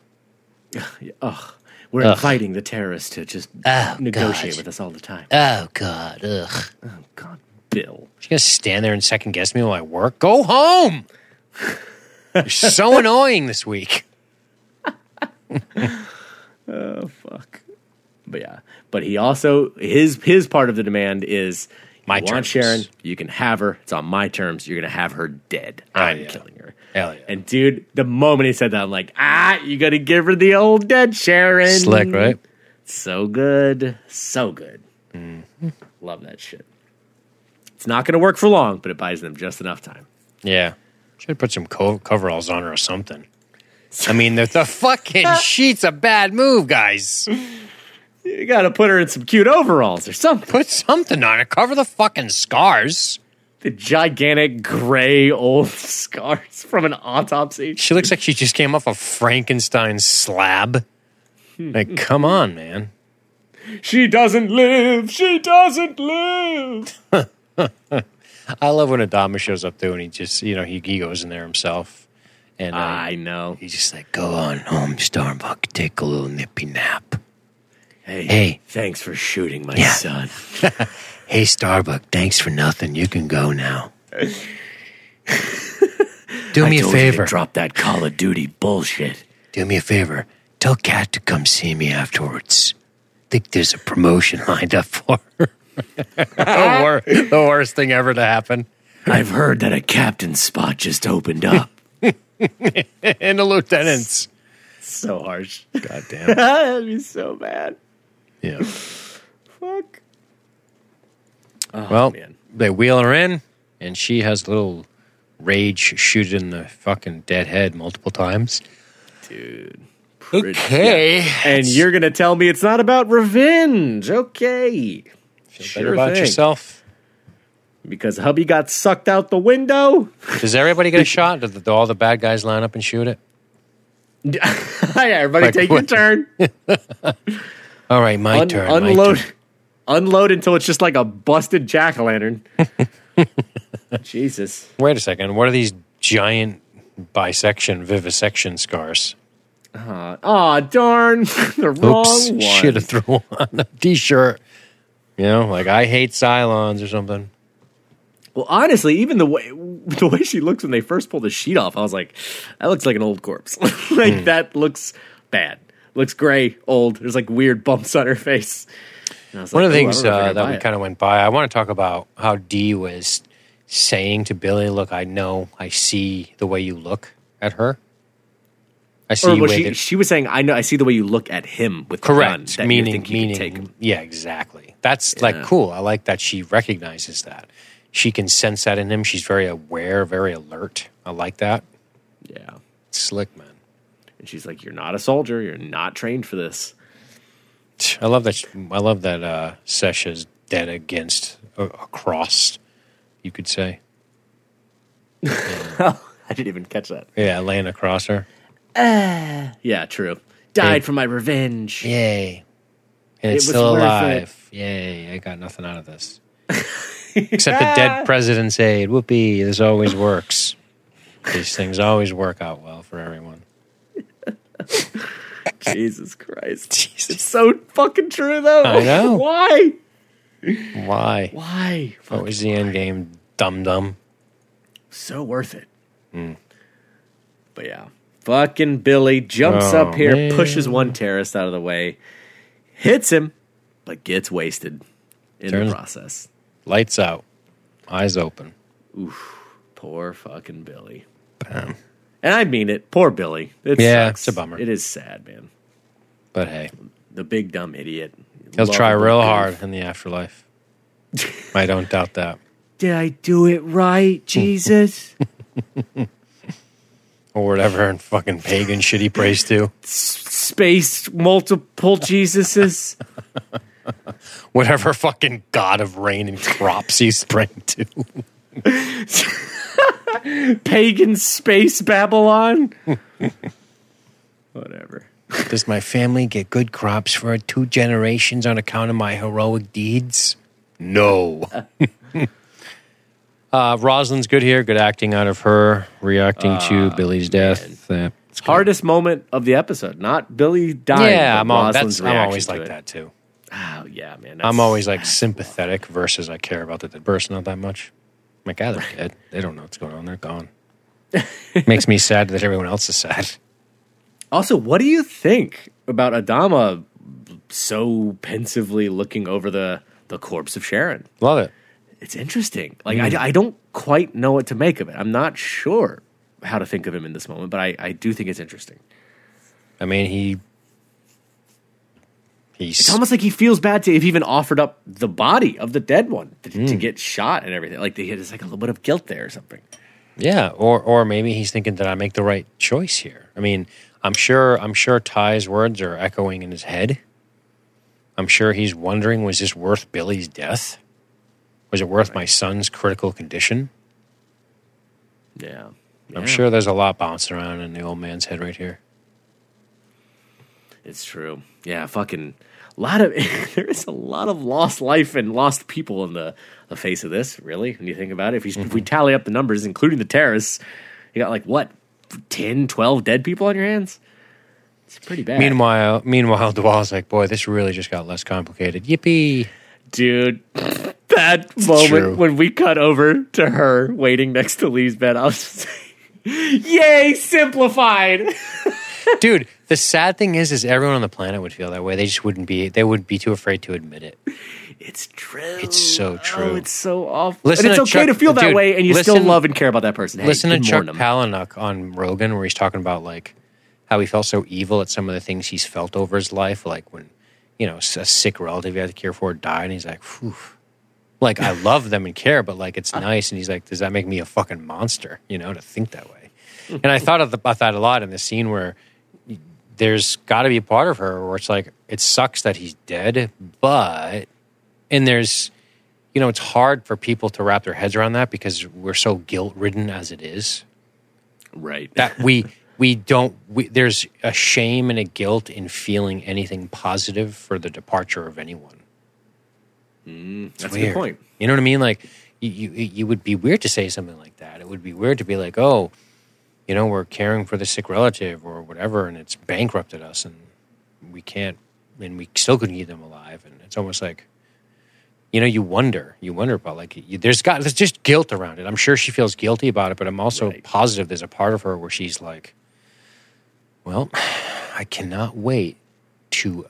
Ugh. We're Ugh. inviting the terrorists to just Oh, negotiate God. with us all the time. Oh God, ugh! Oh God, Bill. She's gonna stand there and second guess me while I work. Go home. You're so annoying this week. Oh fuck. But yeah, but he also his his part of the demand is My you want terms. Sharon, you can have her. It's on my terms. You're gonna have her dead. I'm yeah. killing her. Hell yeah. And dude, the moment he said that, I'm like, ah, you gotta give her the old dead Sharon. Slick, right? So good, so good. Mm-hmm. Love that shit. It's not gonna work for long, but it buys them just enough time. Yeah. Should put some co- coveralls on her or something. I mean, the, the fucking sheet's a bad move, guys. You gotta put her in some cute overalls or something. Put something on it. Cover the fucking scars. The gigantic gray old scars from an autopsy. She looks like she just came off a Frankenstein slab. Like, come on, man. She doesn't live. She doesn't live. I love when Adama shows up too, and he just, you know, he, he goes in there himself, and uh, I know. he's just like, "Go on home, Starbuck, take a little nippy nap." Hey, Hey. thanks for shooting my Yeah. son. Hey, Starbuck, thanks for nothing. You can go now. Do me a told you to favor. drop that Call of Duty bullshit. Do me a favor. Tell Kat to come see me afterwards. Think there's a promotion lined up for her. the, wor- the worst thing ever to happen. I've heard that a captain's spot just opened up. And a lieutenants. so harsh. God damn. That'd be so bad. Yeah. Fuck. Oh, Well, man. they wheel her in, and she has a little rage shoot in the fucking dead head multiple times. Dude. Okay. And you're going to tell me it's not about revenge. Okay. Feel better about yourself. Because hubby got sucked out the window. Does everybody get a shot? Do, the, all the bad guys line up and shoot it? yeah, everybody Like take your turn. All right, my Un- turn. my unload. turn. Unload until it's just like a busted jack o' lantern. Jesus. Wait a second. What are these giant bisection, vivisection scars? Aw, darn. the wrong Oops, one. should have thrown on a t-shirt. You know, like I hate Cylons or something. Well, honestly, even the way the way she looks when they first pull the sheet off, I was like, that looks like an old corpse. like Hmm. that looks bad. Looks gray, old. There's like weird bumps on her face. And I was One like, of the things don't know if I uh, that we kind of went by, I want to talk about how Dee was saying to Billy, "Look, I know, I see the way you look at her. I see Or way she, that- she was saying, I know, I see the way you look at him with the correct, you meaning you meaning take him. yeah, exactly. That's like cool. I like that she recognizes that. She can sense that in him. She's very aware, very alert. I like that. Yeah. Slick man. And she's like, You're not a soldier. You're not trained for this. I love that. I love that. Uh, Sesha's dead against a, a cross. You could say, I didn't even catch that. yeah, laying across her. Yeah, true. Died for my revenge. Yay! And it's It still alive. Yay! I got nothing out of this except the dead president's aid. Whoopee! This always works. These things always work out well for everyone. Jesus Christ. Jesus. It's so fucking true, though. I know. Why? Why? Why? What was the end game? Dum dum. So worth it. Hmm. But yeah. Fucking Billy jumps Oh, up here, man. pushes one terrorist out of the way, hits him, but gets wasted in Turns- the process. Lights out. Eyes open. Oof. Poor fucking Billy. Bam. And I mean it. Poor Billy. It Yeah, sucks. it's a bummer. It is sad, man. But hey, The big dumb idiot. he'll try real goof. hard in the afterlife. I don't doubt that. Did I do it right, Jesus? Or whatever and fucking pagan shit he prays to. Space multiple Jesuses. Whatever fucking god of rain and crops he's praying to. Pagan space Babylon. Whatever. Does my family get good crops for two generations on account of my heroic deeds? No. uh, Roslin's good here. Good acting out of her, reacting to Billy's death. Uh, it's good. Hardest moment of the episode, not Billy dying. Yeah, but I'm, al- Roslin's that's, I'm always to like it. that too. Oh yeah, man. I'm always like sympathetic versus I care about the dead person not that much. I'm like, ah, they're dead. They don't know what's going on. They're gone. Makes me sad that everyone else is sad. Also, what do you think about Adama so pensively looking over the the corpse of Sharon? Love it. It's interesting. Like Mm. I, I don't quite know what to make of it. I'm not sure how to think of him in this moment, but I, I do think it's interesting. I mean, he. He's It's almost like he feels bad to have even offered up the body of the dead one to, Hmm. to get shot and everything. Like there's like a little bit of guilt there or something. Yeah, or or maybe he's thinking that I make the right choice here. I mean, I'm sure I'm sure Tigh's words are echoing in his head. I'm sure he's wondering, was this worth Billy's death? Was it worth my son's critical condition? Yeah. I'm sure there's a lot bouncing around in the old man's head right here. It's true. Yeah, fucking a lot of there is a lot of lost life and lost people in the, the face of this, really, when you think about it. If, you, if we mm-hmm. tally up the numbers, including the terrorists, you got like what, 10, 12 dead people on your hands? It's pretty bad. Meanwhile, meanwhile, Dualla's like, boy, this really just got less complicated. Yippee! dude. That moment true. when we cut over to her waiting next to Lee's bed, I was just like, "Yay, simplified!" Dude, the sad thing is, is everyone on the planet would feel that way. They just wouldn't be. They would be too afraid to admit it. It's true. It's so oh, true. Oh, it's so awful. Listen and it's to okay Chuck- to feel that dude, way, and you still love and care about that person. Hey, Listen to Chuck morning. Palahniuk on Rogan, where he's talking about like how he felt so evil at some of the things he's felt over his life, like when you know a sick relative he had to care for died, and he's like, Phew. like I love them and care, but like it's nice, and he's like, does that make me a fucking monster? You know, to think that way. And I thought of the, about that a lot in the scene where there's got to be a part of her where it's like it sucks that he's dead, but and there's you know it's hard for people to wrap their heads around that because we're so guilt ridden as it is. Right? that we we don't we, there's a shame and a guilt in feeling anything positive for the departure of anyone. Mm, that's a good point. you know what i mean? Like you, you you would be weird to say something like that. It would be weird to be like oh you know we're caring for the sick relative or whatever and it's bankrupted us and we can't and we still couldn't keep them alive and it's almost like you know you wonder you wonder about like you, there's got there's just guilt around it i'm sure she feels guilty about it but i'm also Right. positive there's a part of her where she's like well i cannot wait to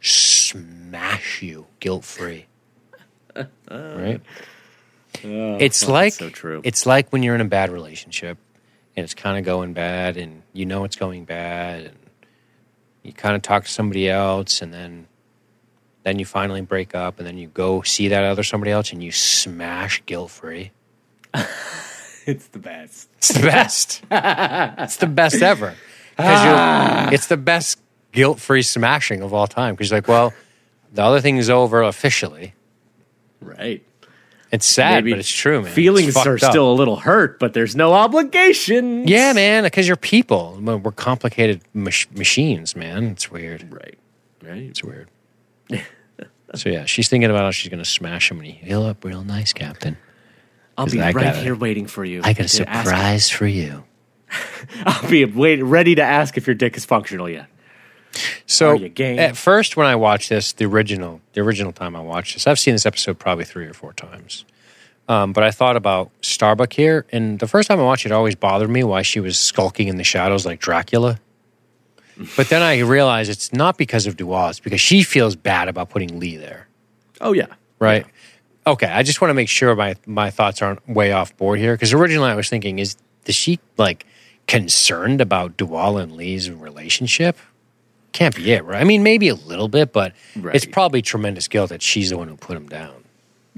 smash you guilt free right oh, it's fuck, like so true. it's like when you're in a bad relationship and it's kind of going bad and you know it's going bad and you kind of talk to somebody else and then then you finally break up and then you go see that other somebody else and you smash guilt free It's the best. it's the best. It's the best ever. Because ah. it's the best guilt free smashing of all time because you're like well the other thing is over officially. Right. It's sad Maybe but it's true man Feelings are up. still a little hurt, but there's no obligation. Yeah, man, because you're people. We're complicated mach- machines, man. It's weird. Right. Right. It's weird. so yeah, she's thinking about how she's gonna smash him when he heal up real nice, Captain. I'll be I right got it. here waiting for you. I got a ask- surprise for you. I'll be wait, ready to ask if your dick is functional yet. So Are you game? at first, when I watched this, the original, the original time I watched this, I've seen this episode probably three or four times. Um, but I thought about Starbuck here, and the first time I watched it, it always bothered me why she was skulking in the shadows like Dracula. But then I realized it's not because of Duaz, it's because she feels bad about putting Lee there, Oh yeah, right? Okay, I just want to make sure my my thoughts aren't way off board here because originally I was thinking, is is she like concerned about Dualla and Lee's relationship? Can't be it, right? I mean, maybe a little bit, but it's probably tremendous guilt that she's the one who put him down.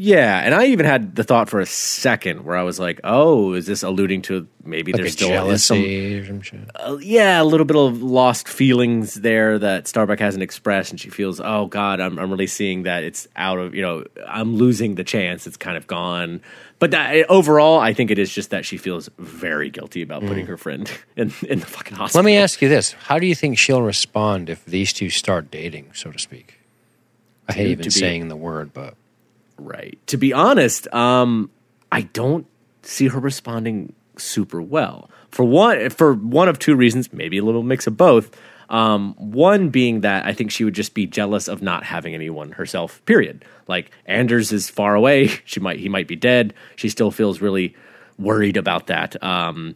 Yeah. And I even had the thought for a second where I was like, "Oh, is this alluding to maybe Like there's a still jealousy or some shit. uh, yeah, a little bit of lost feelings there that Starbuck hasn't expressed, and she feels, oh God, I'm I'm really seeing that it's out of you know I'm losing the chance. It's kind of gone. But that, overall, I think it is just that she feels very guilty about putting her friend in in the fucking hospital. Let me ask you this: How do you think she'll respond if these two start dating, so to speak? I hate even saying the word, but Right. To be honest, um, I don't see her responding super well. For one, for one of two reasons, maybe a little mix of both. Um, one being that I think she would just be jealous of not having anyone herself. Period. Like Anders is far away. She might he might be dead. She still feels really worried about that. Um,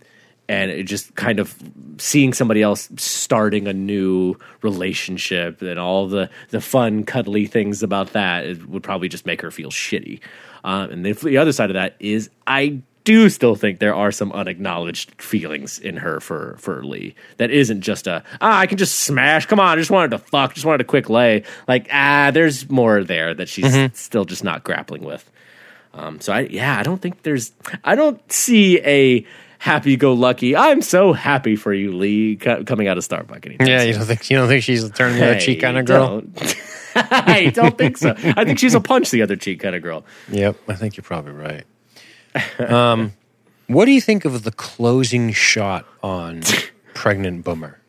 and it just kind of seeing somebody else starting a new relationship and all the the fun cuddly things about that it would probably just make her feel shitty. Um, and the, the other side of that is i do still think there are some unacknowledged feelings in her for for lee. That isn't just a ah i can just smash. Come on i just wanted to fuck just wanted a quick lay. Like ah there's more there that she's still just not grappling with. Um, so I, yeah, I don't think there's, I don't see a happy-go-lucky. I'm so happy for you, Lee, co- coming out of Starbucks. yeah, you don't think you don't think she's turning the other cheek kind of girl? Don't. I don't think so. I think she's a punch the other cheek kind of girl. Yep, I think you're probably right. Um, what do you think of the closing shot on pregnant Boomer?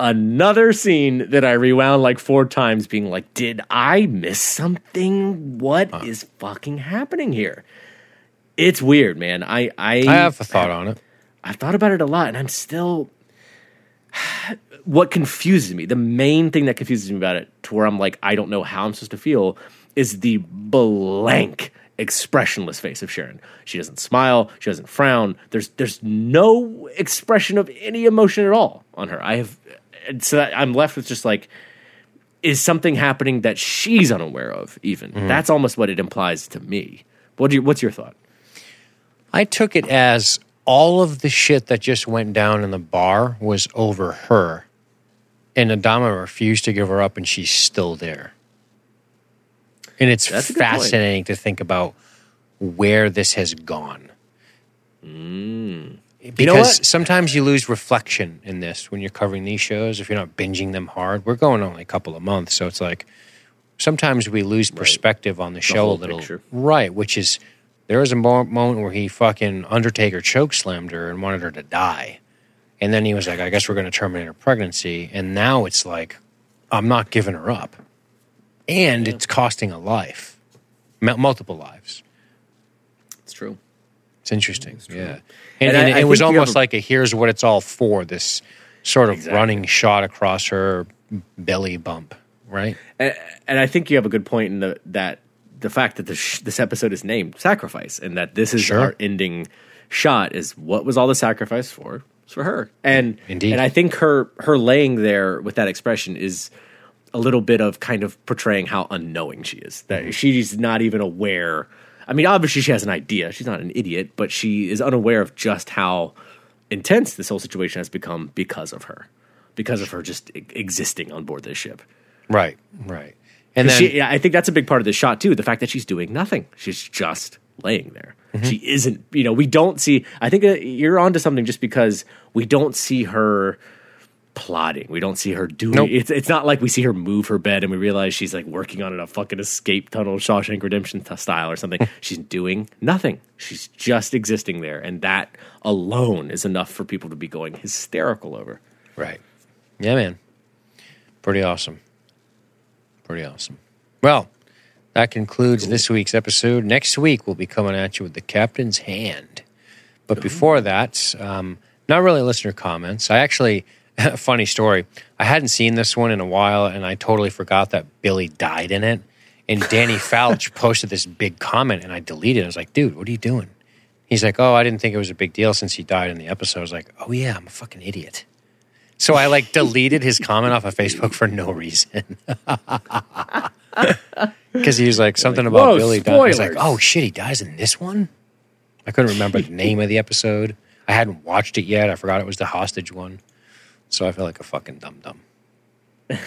Another scene that I rewound like four times, being like, "Did I miss something? What is fucking happening here?" It's weird, man. I I, I have a thought on it. I've thought about it a lot, and I'm still. What confuses me, the main thing that confuses me about it, to where I'm like, I don't know how I'm supposed to feel, is the blank, expressionless face of Sharon. She doesn't smile, she doesn't frown. There's there's no expression of any emotion at all on her. I have, so that I'm left with just like, is something happening that she's unaware of? Even mm-hmm. that's almost what it implies to me. What do you, what's your thought? I took it as all of the shit that just went down in the bar was over her, and Adama refused to give her up, and she's still there. And it's That's a good point. fascinating to think about where this has gone. Mm. Because know sometimes you lose reflection in this when you're covering these shows. If you're not binging them hard, we're going only a couple of months, so it's like sometimes we lose perspective on the show a little. picture. Right, which is there was a moment where he fucking Undertaker choke slammed her and wanted her to die, and then he was like, "I guess we're going to terminate her pregnancy," and now it's like, I'm not giving her up, and it's costing a life, M- multiple lives. It's true. It's interesting, yeah. And And, I- and I it was you have almost a- like a here's what it's all for. This sort of Exactly. running shot across her belly bump, right? and, and I think you have a good point in the that the fact that this this episode is named sacrifice and that this is Sure. our ending shot is what was all the sacrifice for? It's for her. And Indeed. and I think her her laying there with that expression is a little bit of kind of portraying how unknowing she is. That Mm-hmm. she's not even aware. I mean, obviously she has an idea. She's not an idiot, but she is unaware of just how intense this whole situation has become because of her, because of her just existing on board this ship. Right, right. And then she, yeah, I think that's a big part of the shot too. The fact that she's doing nothing, she's just laying there. Mm-hmm. She isn't. You know, we don't see. I think uh, you're onto something just because we don't see her plotting. We don't see her doing. Nope. It's it's not like we see her move her bed and we realize she's like working on it, a fucking escape tunnel, Shawshank Redemption style or something. she's doing nothing. She's just existing there, and that alone is enough for people to be going hysterical over. Right. Yeah, man. Pretty awesome. Pretty awesome. Well, that concludes this week's episode. Next week, we'll be coming at you with the captain's hand. But before that, um, not really listener comments. I actually Funny story. I hadn't seen this one in a while, and I totally forgot that Billy died in it. And Danny Fouch posted this big comment, and I deleted it. I was like, dude, what are you doing? He's like, oh, I didn't think it was a big deal since he died in the episode. I was like, oh, yeah, I'm a fucking idiot. So I like deleted his comment off of Facebook for no reason. Because he was like something like, about Billy dying. I was like, oh shit, he dies in this one? I couldn't remember the name of the episode. I hadn't watched it yet. I forgot it was the hostage one. So I feel like a fucking dum dum.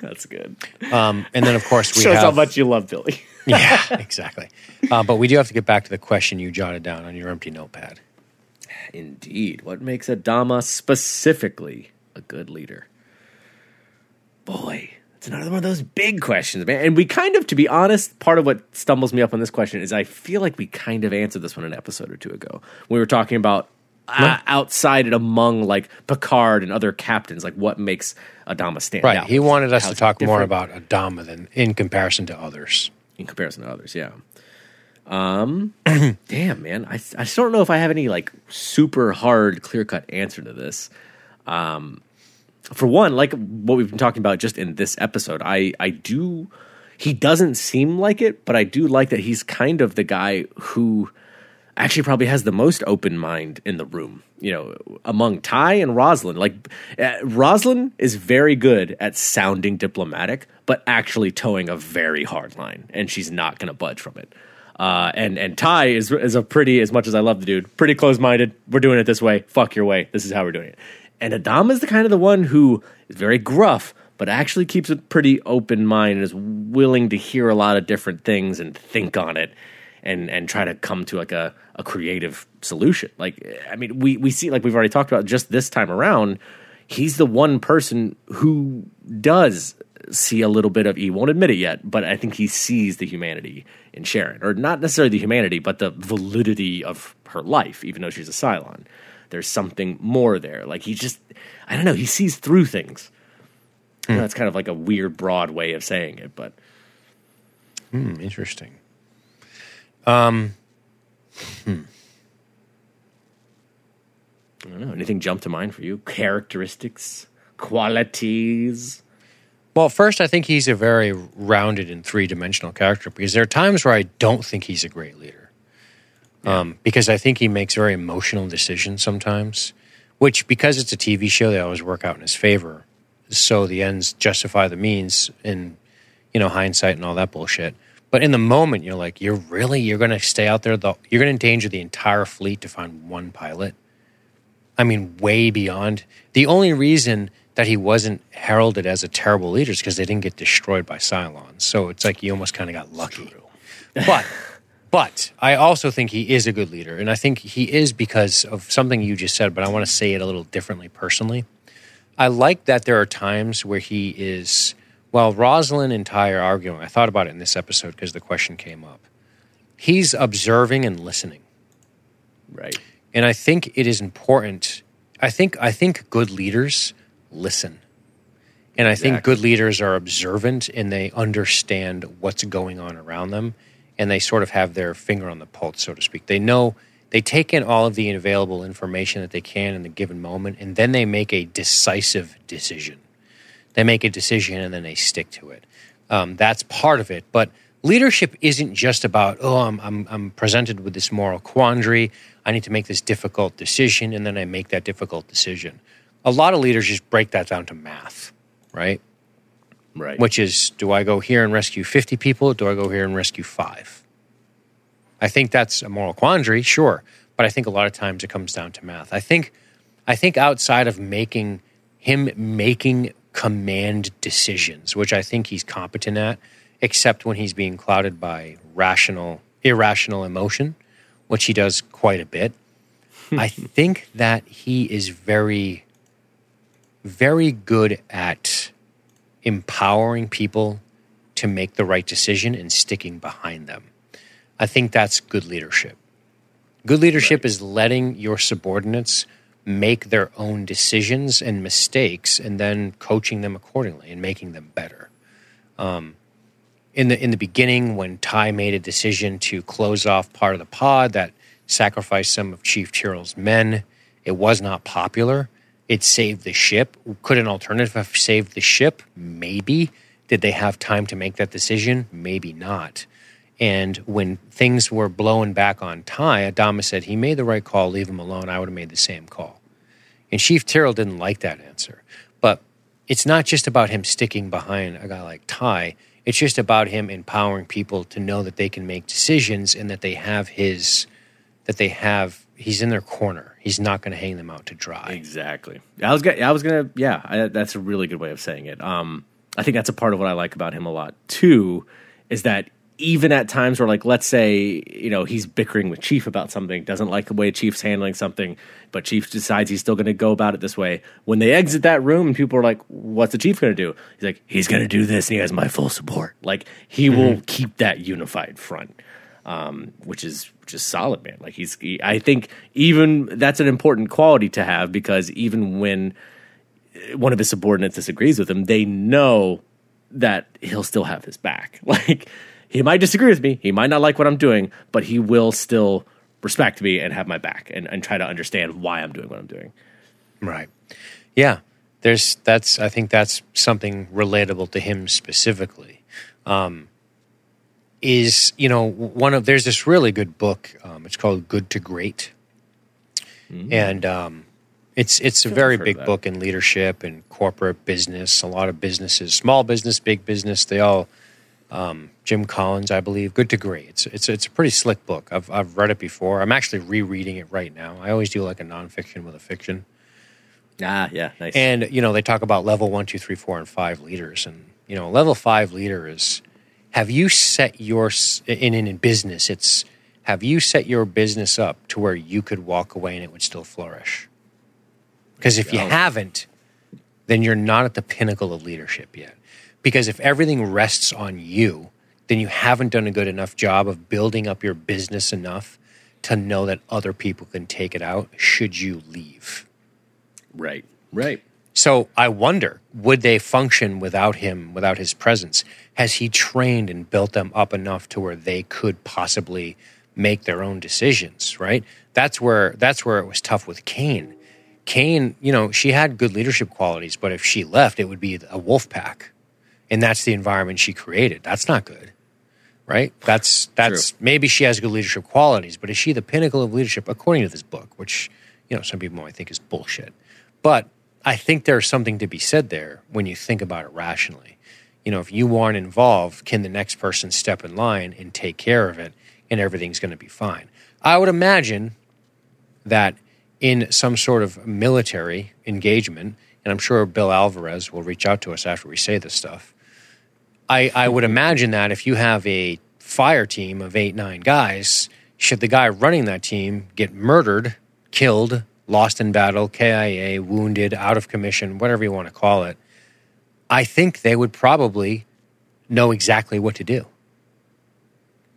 That's good. Um, and then, of course, we Shows have. how much you love Billy. yeah, exactly. Uh, but we do have to get back to the question you jotted down on your empty notepad. Indeed. What makes Adama specifically a good leader? Boy, it's another one of those big questions, man. And we kind of, to be honest, part of what stumbles me up on this question is I feel like we kind of answered this one an episode or two ago. We were talking about uh, outside and among like Picard and other captains, like what makes Adama stand Right. out. Right. He wanted us to talk more about Adama than in comparison to others. in comparison to others. Yeah. Um. damn, man. I I just don't know if I have any like super hard, clear cut answer to this. Um, for one, like what we've been talking about just in this episode, I I do. He doesn't seem like it, but I do like that he's kind of the guy who actually probably has the most open mind in the room. You know, among Tigh and Roslin. Like uh, Roslin is very good at sounding diplomatic, but actually towing a very hard line, and she's not going to budge from it. Uh, and and Tigh is is a pretty as much as I love the dude, pretty close minded. We're doing it this way. Fuck your way. This is how we're doing it. And Adam is the kind of the one who is very gruff, but actually keeps a pretty open mind and is willing to hear a lot of different things and think on it and and try to come to like a, a creative solution. Like I mean, we we see like we've already talked about just this time around, he's the one person who does see a little bit of he won't admit it yet, but I think he sees the humanity in Sharon. Or not necessarily the humanity, but the validity of her life, even though she's a Cylon. There's something more there. Like he just I don't know, he sees through things. Know That's kind of like a weird, broad way of saying it, but Hmm, interesting. Um, I don't know. Anything jump to mind for you? Characteristics, qualities. Well, first, I think he's a very rounded and three dimensional character because there are times where I don't think he's a great leader. Um, because I think he makes very emotional decisions sometimes, which, because it's a TV show, they always work out in his favor. So the ends justify the means in, you know, hindsight and all that bullshit. But in the moment, you're like, you're really, you're going to stay out there, the, you're going to endanger the entire fleet to find one pilot. I mean, way beyond. The only reason that he wasn't heralded as a terrible leader is because they didn't get destroyed by Cylons. So it's like you almost kind of got lucky. But, but I also think he is a good leader, and I think he is because of something you just said. But I want to say it a little differently personally. I like that there are times where he is. While Roslin and Tigh are arguing, I thought about it in this episode because the question came up. He's observing and listening. Right. And I think it is important. I think I think good leaders listen. And I think good leaders are observant and they understand what's going on around them and they sort of have their finger on the pulse, so to speak. They know they take in all of the available information that they can in the given moment and then they make a decisive decision. They make a decision and then they stick to it. Um, that's part of it. But leadership isn't just about, oh, I'm, I'm, I'm presented with this moral quandary. I need to make this difficult decision, and then I make that difficult decision. A lot of leaders just break that down to math, right? Right. Which is, do I go here and rescue 50 people? Do I go here and rescue five? I think that's a moral quandary, sure, but I think a lot of times it comes down to math. I think, I think outside of making him making command decisions, which I think he's competent at, except when he's being clouded by rational, irrational emotion, which he does quite a bit. I think that he is very, very good at empowering people to make the right decision and sticking behind them. I think that's good leadership. Good leadership is letting your subordinates make their own decisions and mistakes and then coaching them accordingly and making them better. Um, in the in the beginning when Tigh made a decision to close off part of the pod that sacrificed some of Chief Tyrol's men, it was not popular. It saved the ship. Could an alternative have saved the ship? Maybe. Did they have time to make that decision? Maybe not. And when things were blowing back on Tigh, Adama said he made the right call, leave him alone. I would have made the same call. And Chief Tyrol didn't like that answer. But it's not just about him sticking behind a guy like Tigh. It's just about him empowering people to know that they can make decisions and that they have his, that they have, he's in their corner. He's not going to hang them out to dry. Exactly. I was gonna, I was gonna, yeah, I, that's a really good way of saying it. Um, I think that's a part of what I like about him a lot too, is that even at times where, like, let's say, you know, he's bickering with Chief about something, doesn't like the way Chief's handling something, but Chief decides he's still going to go about it this way. When they exit that room and people are like, what's the Chief going to do? He's like, he's going to do this and he has my full support. Like, he will keep that unified front. Um, which is just solid, man. Like he's, he, I think even that's an important quality to have because even when one of his subordinates disagrees with him, they know that he'll still have his back. Like he might disagree with me, he might not like what I'm doing, but he will still respect me and have my back and, and try to understand why I'm doing what I'm doing. Right. Yeah. There's that's I think that's something relatable to him specifically. Um, is you know one of there's this really good book. Um, it's called Good to Great, and um, it's it's a very big book in leadership and corporate business. A lot of businesses, small business, big business, they all. Um, Jim Collins, I believe, Good to Great. It's it's it's a pretty slick book. I've I've read it before. I'm actually rereading it right now. I always do like a nonfiction with a fiction. Ah, yeah, nice. And you know, they talk about level one, two, three, four, and five leaders. And you know, level five leader is have you set your in in, in business? It's have you set your business up to where you could walk away and it would still flourish? Because if you oh. haven't, then you're not at the pinnacle of leadership yet. Because if everything rests on you, then you haven't done a good enough job of building up your business enough to know that other people can take it out should you leave. right, right. So I wonder, would they function without him, without his presence? Has he trained and built them up enough to where they could possibly make their own decisions? Right. That's where that's where it was tough with Cain. Cain, you know, she had good leadership qualities, but if she left, it would be a wolf pack, and that's the environment she created. That's not good, right? That's that's maybe she has good leadership qualities, but is she the pinnacle of leadership according to this book? Which you know some people might think is bullshit, but I think there's something to be said there when you think about it rationally. You know, if you aren't involved, can the next person step in line and take care of it, and everything's going to be fine? I would imagine that in some sort of military engagement, and I'm sure Bill Alvarez will reach out to us after we say this stuff. I, I would imagine that if you have a fire team of eight, nine guys, should the guy running that team get murdered, killed, lost in battle, KIA, wounded, out of commission, whatever you want to call it, I think they would probably know exactly what to do.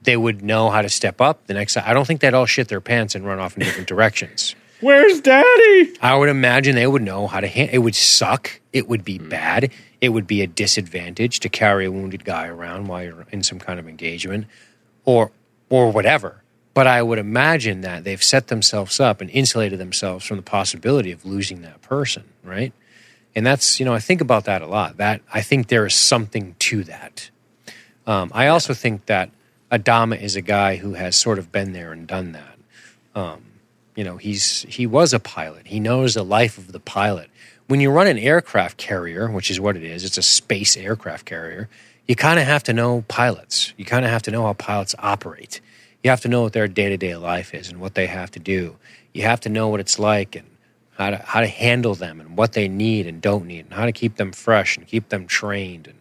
They would know how to step up the next. I don't think they'd all shit their pants and run off in different directions. Where's Daddy? I would imagine they would know how to handle. It would suck. It would be bad. It would be a disadvantage to carry a wounded guy around while you're in some kind of engagement, or or whatever. But I would imagine that they've set themselves up and insulated themselves from the possibility of losing that person, right? And that's you know I think about that a lot. That I think there is something to that. Um, I also think that Adama is a guy who has sort of been there and done that you know he's he was a pilot he knows the life of the pilot when you run an aircraft carrier which is what it is it's a space aircraft carrier you kind of have to know pilots you kind of have to know how pilots operate you have to know what their day-to-day life is and what they have to do you have to know what it's like and how to how to handle them and what they need and don't need and how to keep them fresh and keep them trained and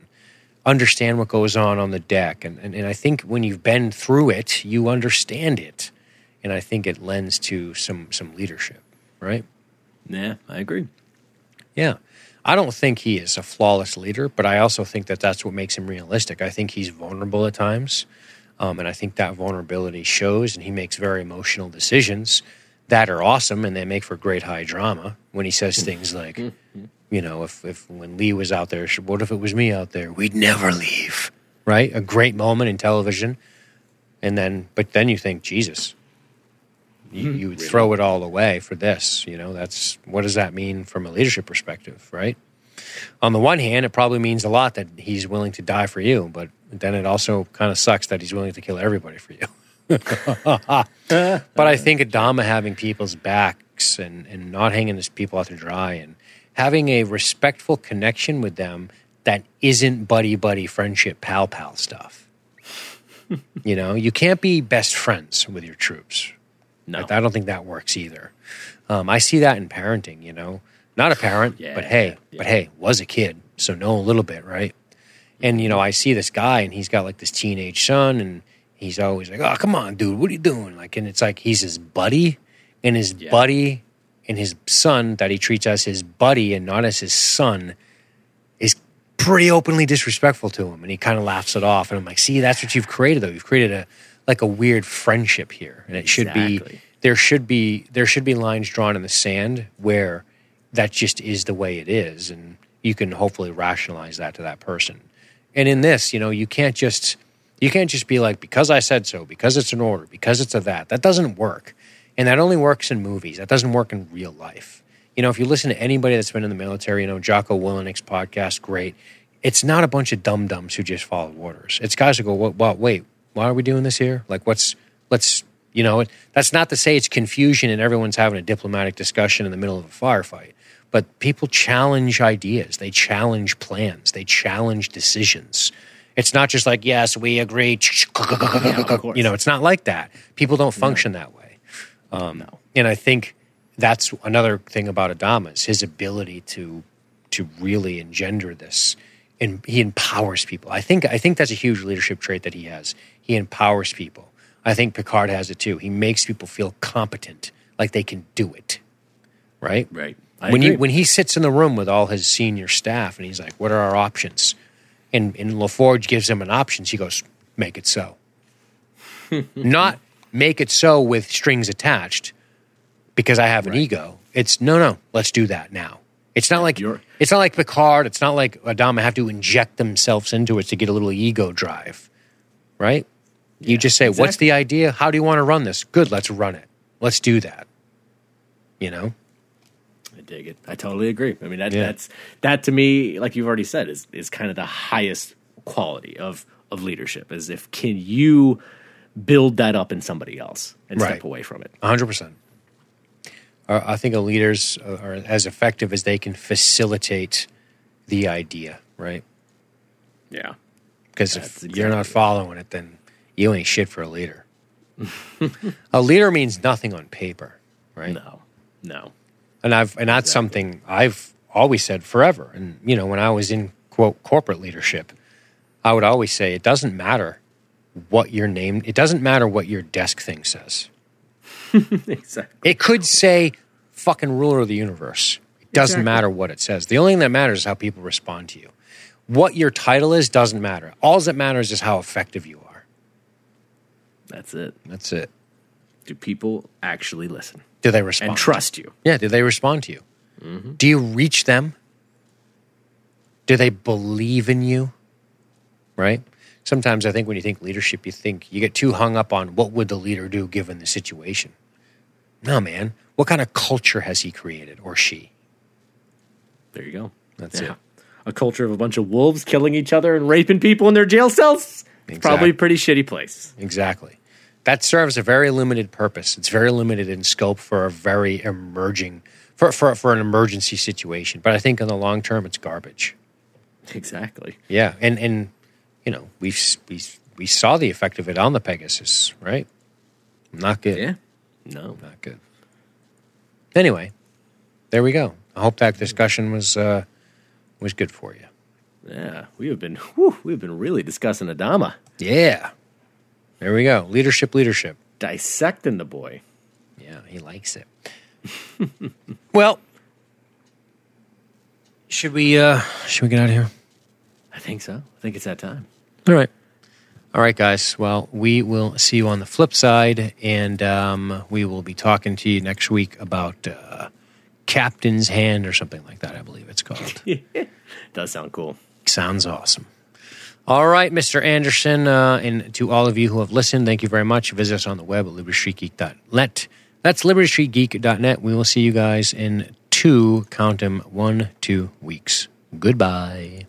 understand what goes on on the deck and, and, and i think when you've been through it you understand it and I think it lends to some some leadership, right? Yeah, I agree. Yeah. I don't think he is a flawless leader, but I also think that that's what makes him realistic. I think he's vulnerable at times, um, and I think that vulnerability shows, and he makes very emotional decisions that are awesome, and they make for great high drama. When he says things like, you know, if if when Lee was out there, what if it was me out there? We'd never leave, right? A great moment in television, and then but then you think, Jesus, You, you would throw it all away for this. You know, that's what does that mean from a leadership perspective, right? On the one hand, it probably means a lot that he's willing to die for you, but then it also kind of sucks that he's willing to kill everybody for you. but I think Adama having people's backs and, and not hanging his people out to dry and having a respectful connection with them that isn't buddy buddy friendship pal pal stuff. you know, you can't be best friends with your troops. No. I don't think that works either. Um, I see that in parenting, you know, not a parent, Yeah, but hey, yeah. but hey, was a kid, so know a little bit, right? And you know, I see this guy, and he's got like this teenage son, and he's always like, "Oh, come on, dude, what are you doing?" Like, and it's like he's his buddy, and his Yeah. buddy and his son that he treats as his buddy and not as his son is pretty openly disrespectful to him, and he kind of laughs it off. And I'm like, "See, that's what you've created, though. You've created a like a weird friendship here, and it should be there should be there should be lines drawn in the sand where that just is the way it is, and you can hopefully rationalize that to that person. And in this, you know, you can't just you can't just be like because I said so, because it's an order, because it's a that. That doesn't work, and that only works in movies. That doesn't work in real life. You know, if you listen to anybody that's been in the military, you know, Jocko Willink's podcast, great. It's not a bunch of dum dums who just follow orders. It's guys who go, "What? What? Wait, why are we doing this here? Like, what's let's." You know, that's not to say it's confusion and everyone's having a diplomatic discussion in the middle of a firefight. But people challenge ideas, they challenge plans, they challenge decisions. It's not just like, yes, we agree. you know, it's not like that. People don't function that way. Um, And I think that's another thing about Adama is his ability to to really engender this, and he empowers people. I think I think that's a huge leadership trait that he has. He empowers people. I think Picard has it too. He makes people feel competent, like they can do it. Right. Right. I when agree. you when he sits in the room with all his senior staff and he's like, "What are our options?" and and LaForge gives him an options, he goes, "Make it so." Not make it so with strings attached because I have an ego. It's no, no. Let's do that now. It's not like You're- it's not like Picard. It's not like Adama have to inject themselves into it to get a little ego drive, right? you just say, "What's the idea? How do you want to run this? Good, let's run it. Let's do that." You know, dig it. I totally agree. I mean, that, Yeah. that's that to me, like you've already said, is is kind of the highest quality of of leadership. Is if can you build that up in somebody else and Right. step away from it. hundred percent. I think a leaders are as effective as they can facilitate the idea, right? Yeah. Because if That's you're not following it, then you ain't shit for a leader. a leader means nothing on paper, right? No. No. And I've and that's something I've always said forever. And you know, when I was in quote corporate leadership, I would always say it doesn't matter what your name. It doesn't matter what your desk thing says. Exactly. It could say fucking ruler of the universe. It doesn't Exactly. matter what it says. The only thing that matters is how people respond to you. What your title is doesn't matter. All that matters is how effective you are. That's it. That's it. Do people actually listen Do they respond? and trust you? Yeah, do they respond to you? Mm-hmm. Do you reach them? Do they believe in you? Right? Sometimes I think when you think leadership, you think you get too hung up on what would the leader do given the situation. No, man. What kind of culture has he created or she? There you go. That's it. A culture of a bunch of wolves killing each other and raping people in their jail cells. It's probably a pretty shitty place. Exactly. That serves a very limited purpose. It's very limited in scope for a very emerging for, for, for an emergency situation. But I think in the long term, it's garbage. Exactly. Yeah, and and you know we we we saw the effect of it on the Pegasus, right? Not good. Yeah. No. Not good. Anyway, there we go. I hope that discussion was uh, was good for you. Yeah. We have been whew, we've been really discussing Adama. Yeah. There we go. Leadership, leadership. Dissecting the boy. Yeah, he likes it. well, should we uh should we get out of here? I think so. I think it's that time. All right. All right, guys. Well, we will see you on the flip side, and um, we will be talking to you next week about uh, Captain's Hand or something like that, I believe it's called. Does sound cool. Sounds awesome. All right, Mr. Anderson, uh, and to all of you who have listened, thank you very much. Visit us on the web at libertystreetgeek.net. That's libertystreetgeek.net. We will see you guys in two, count them, one, two weeks. Goodbye.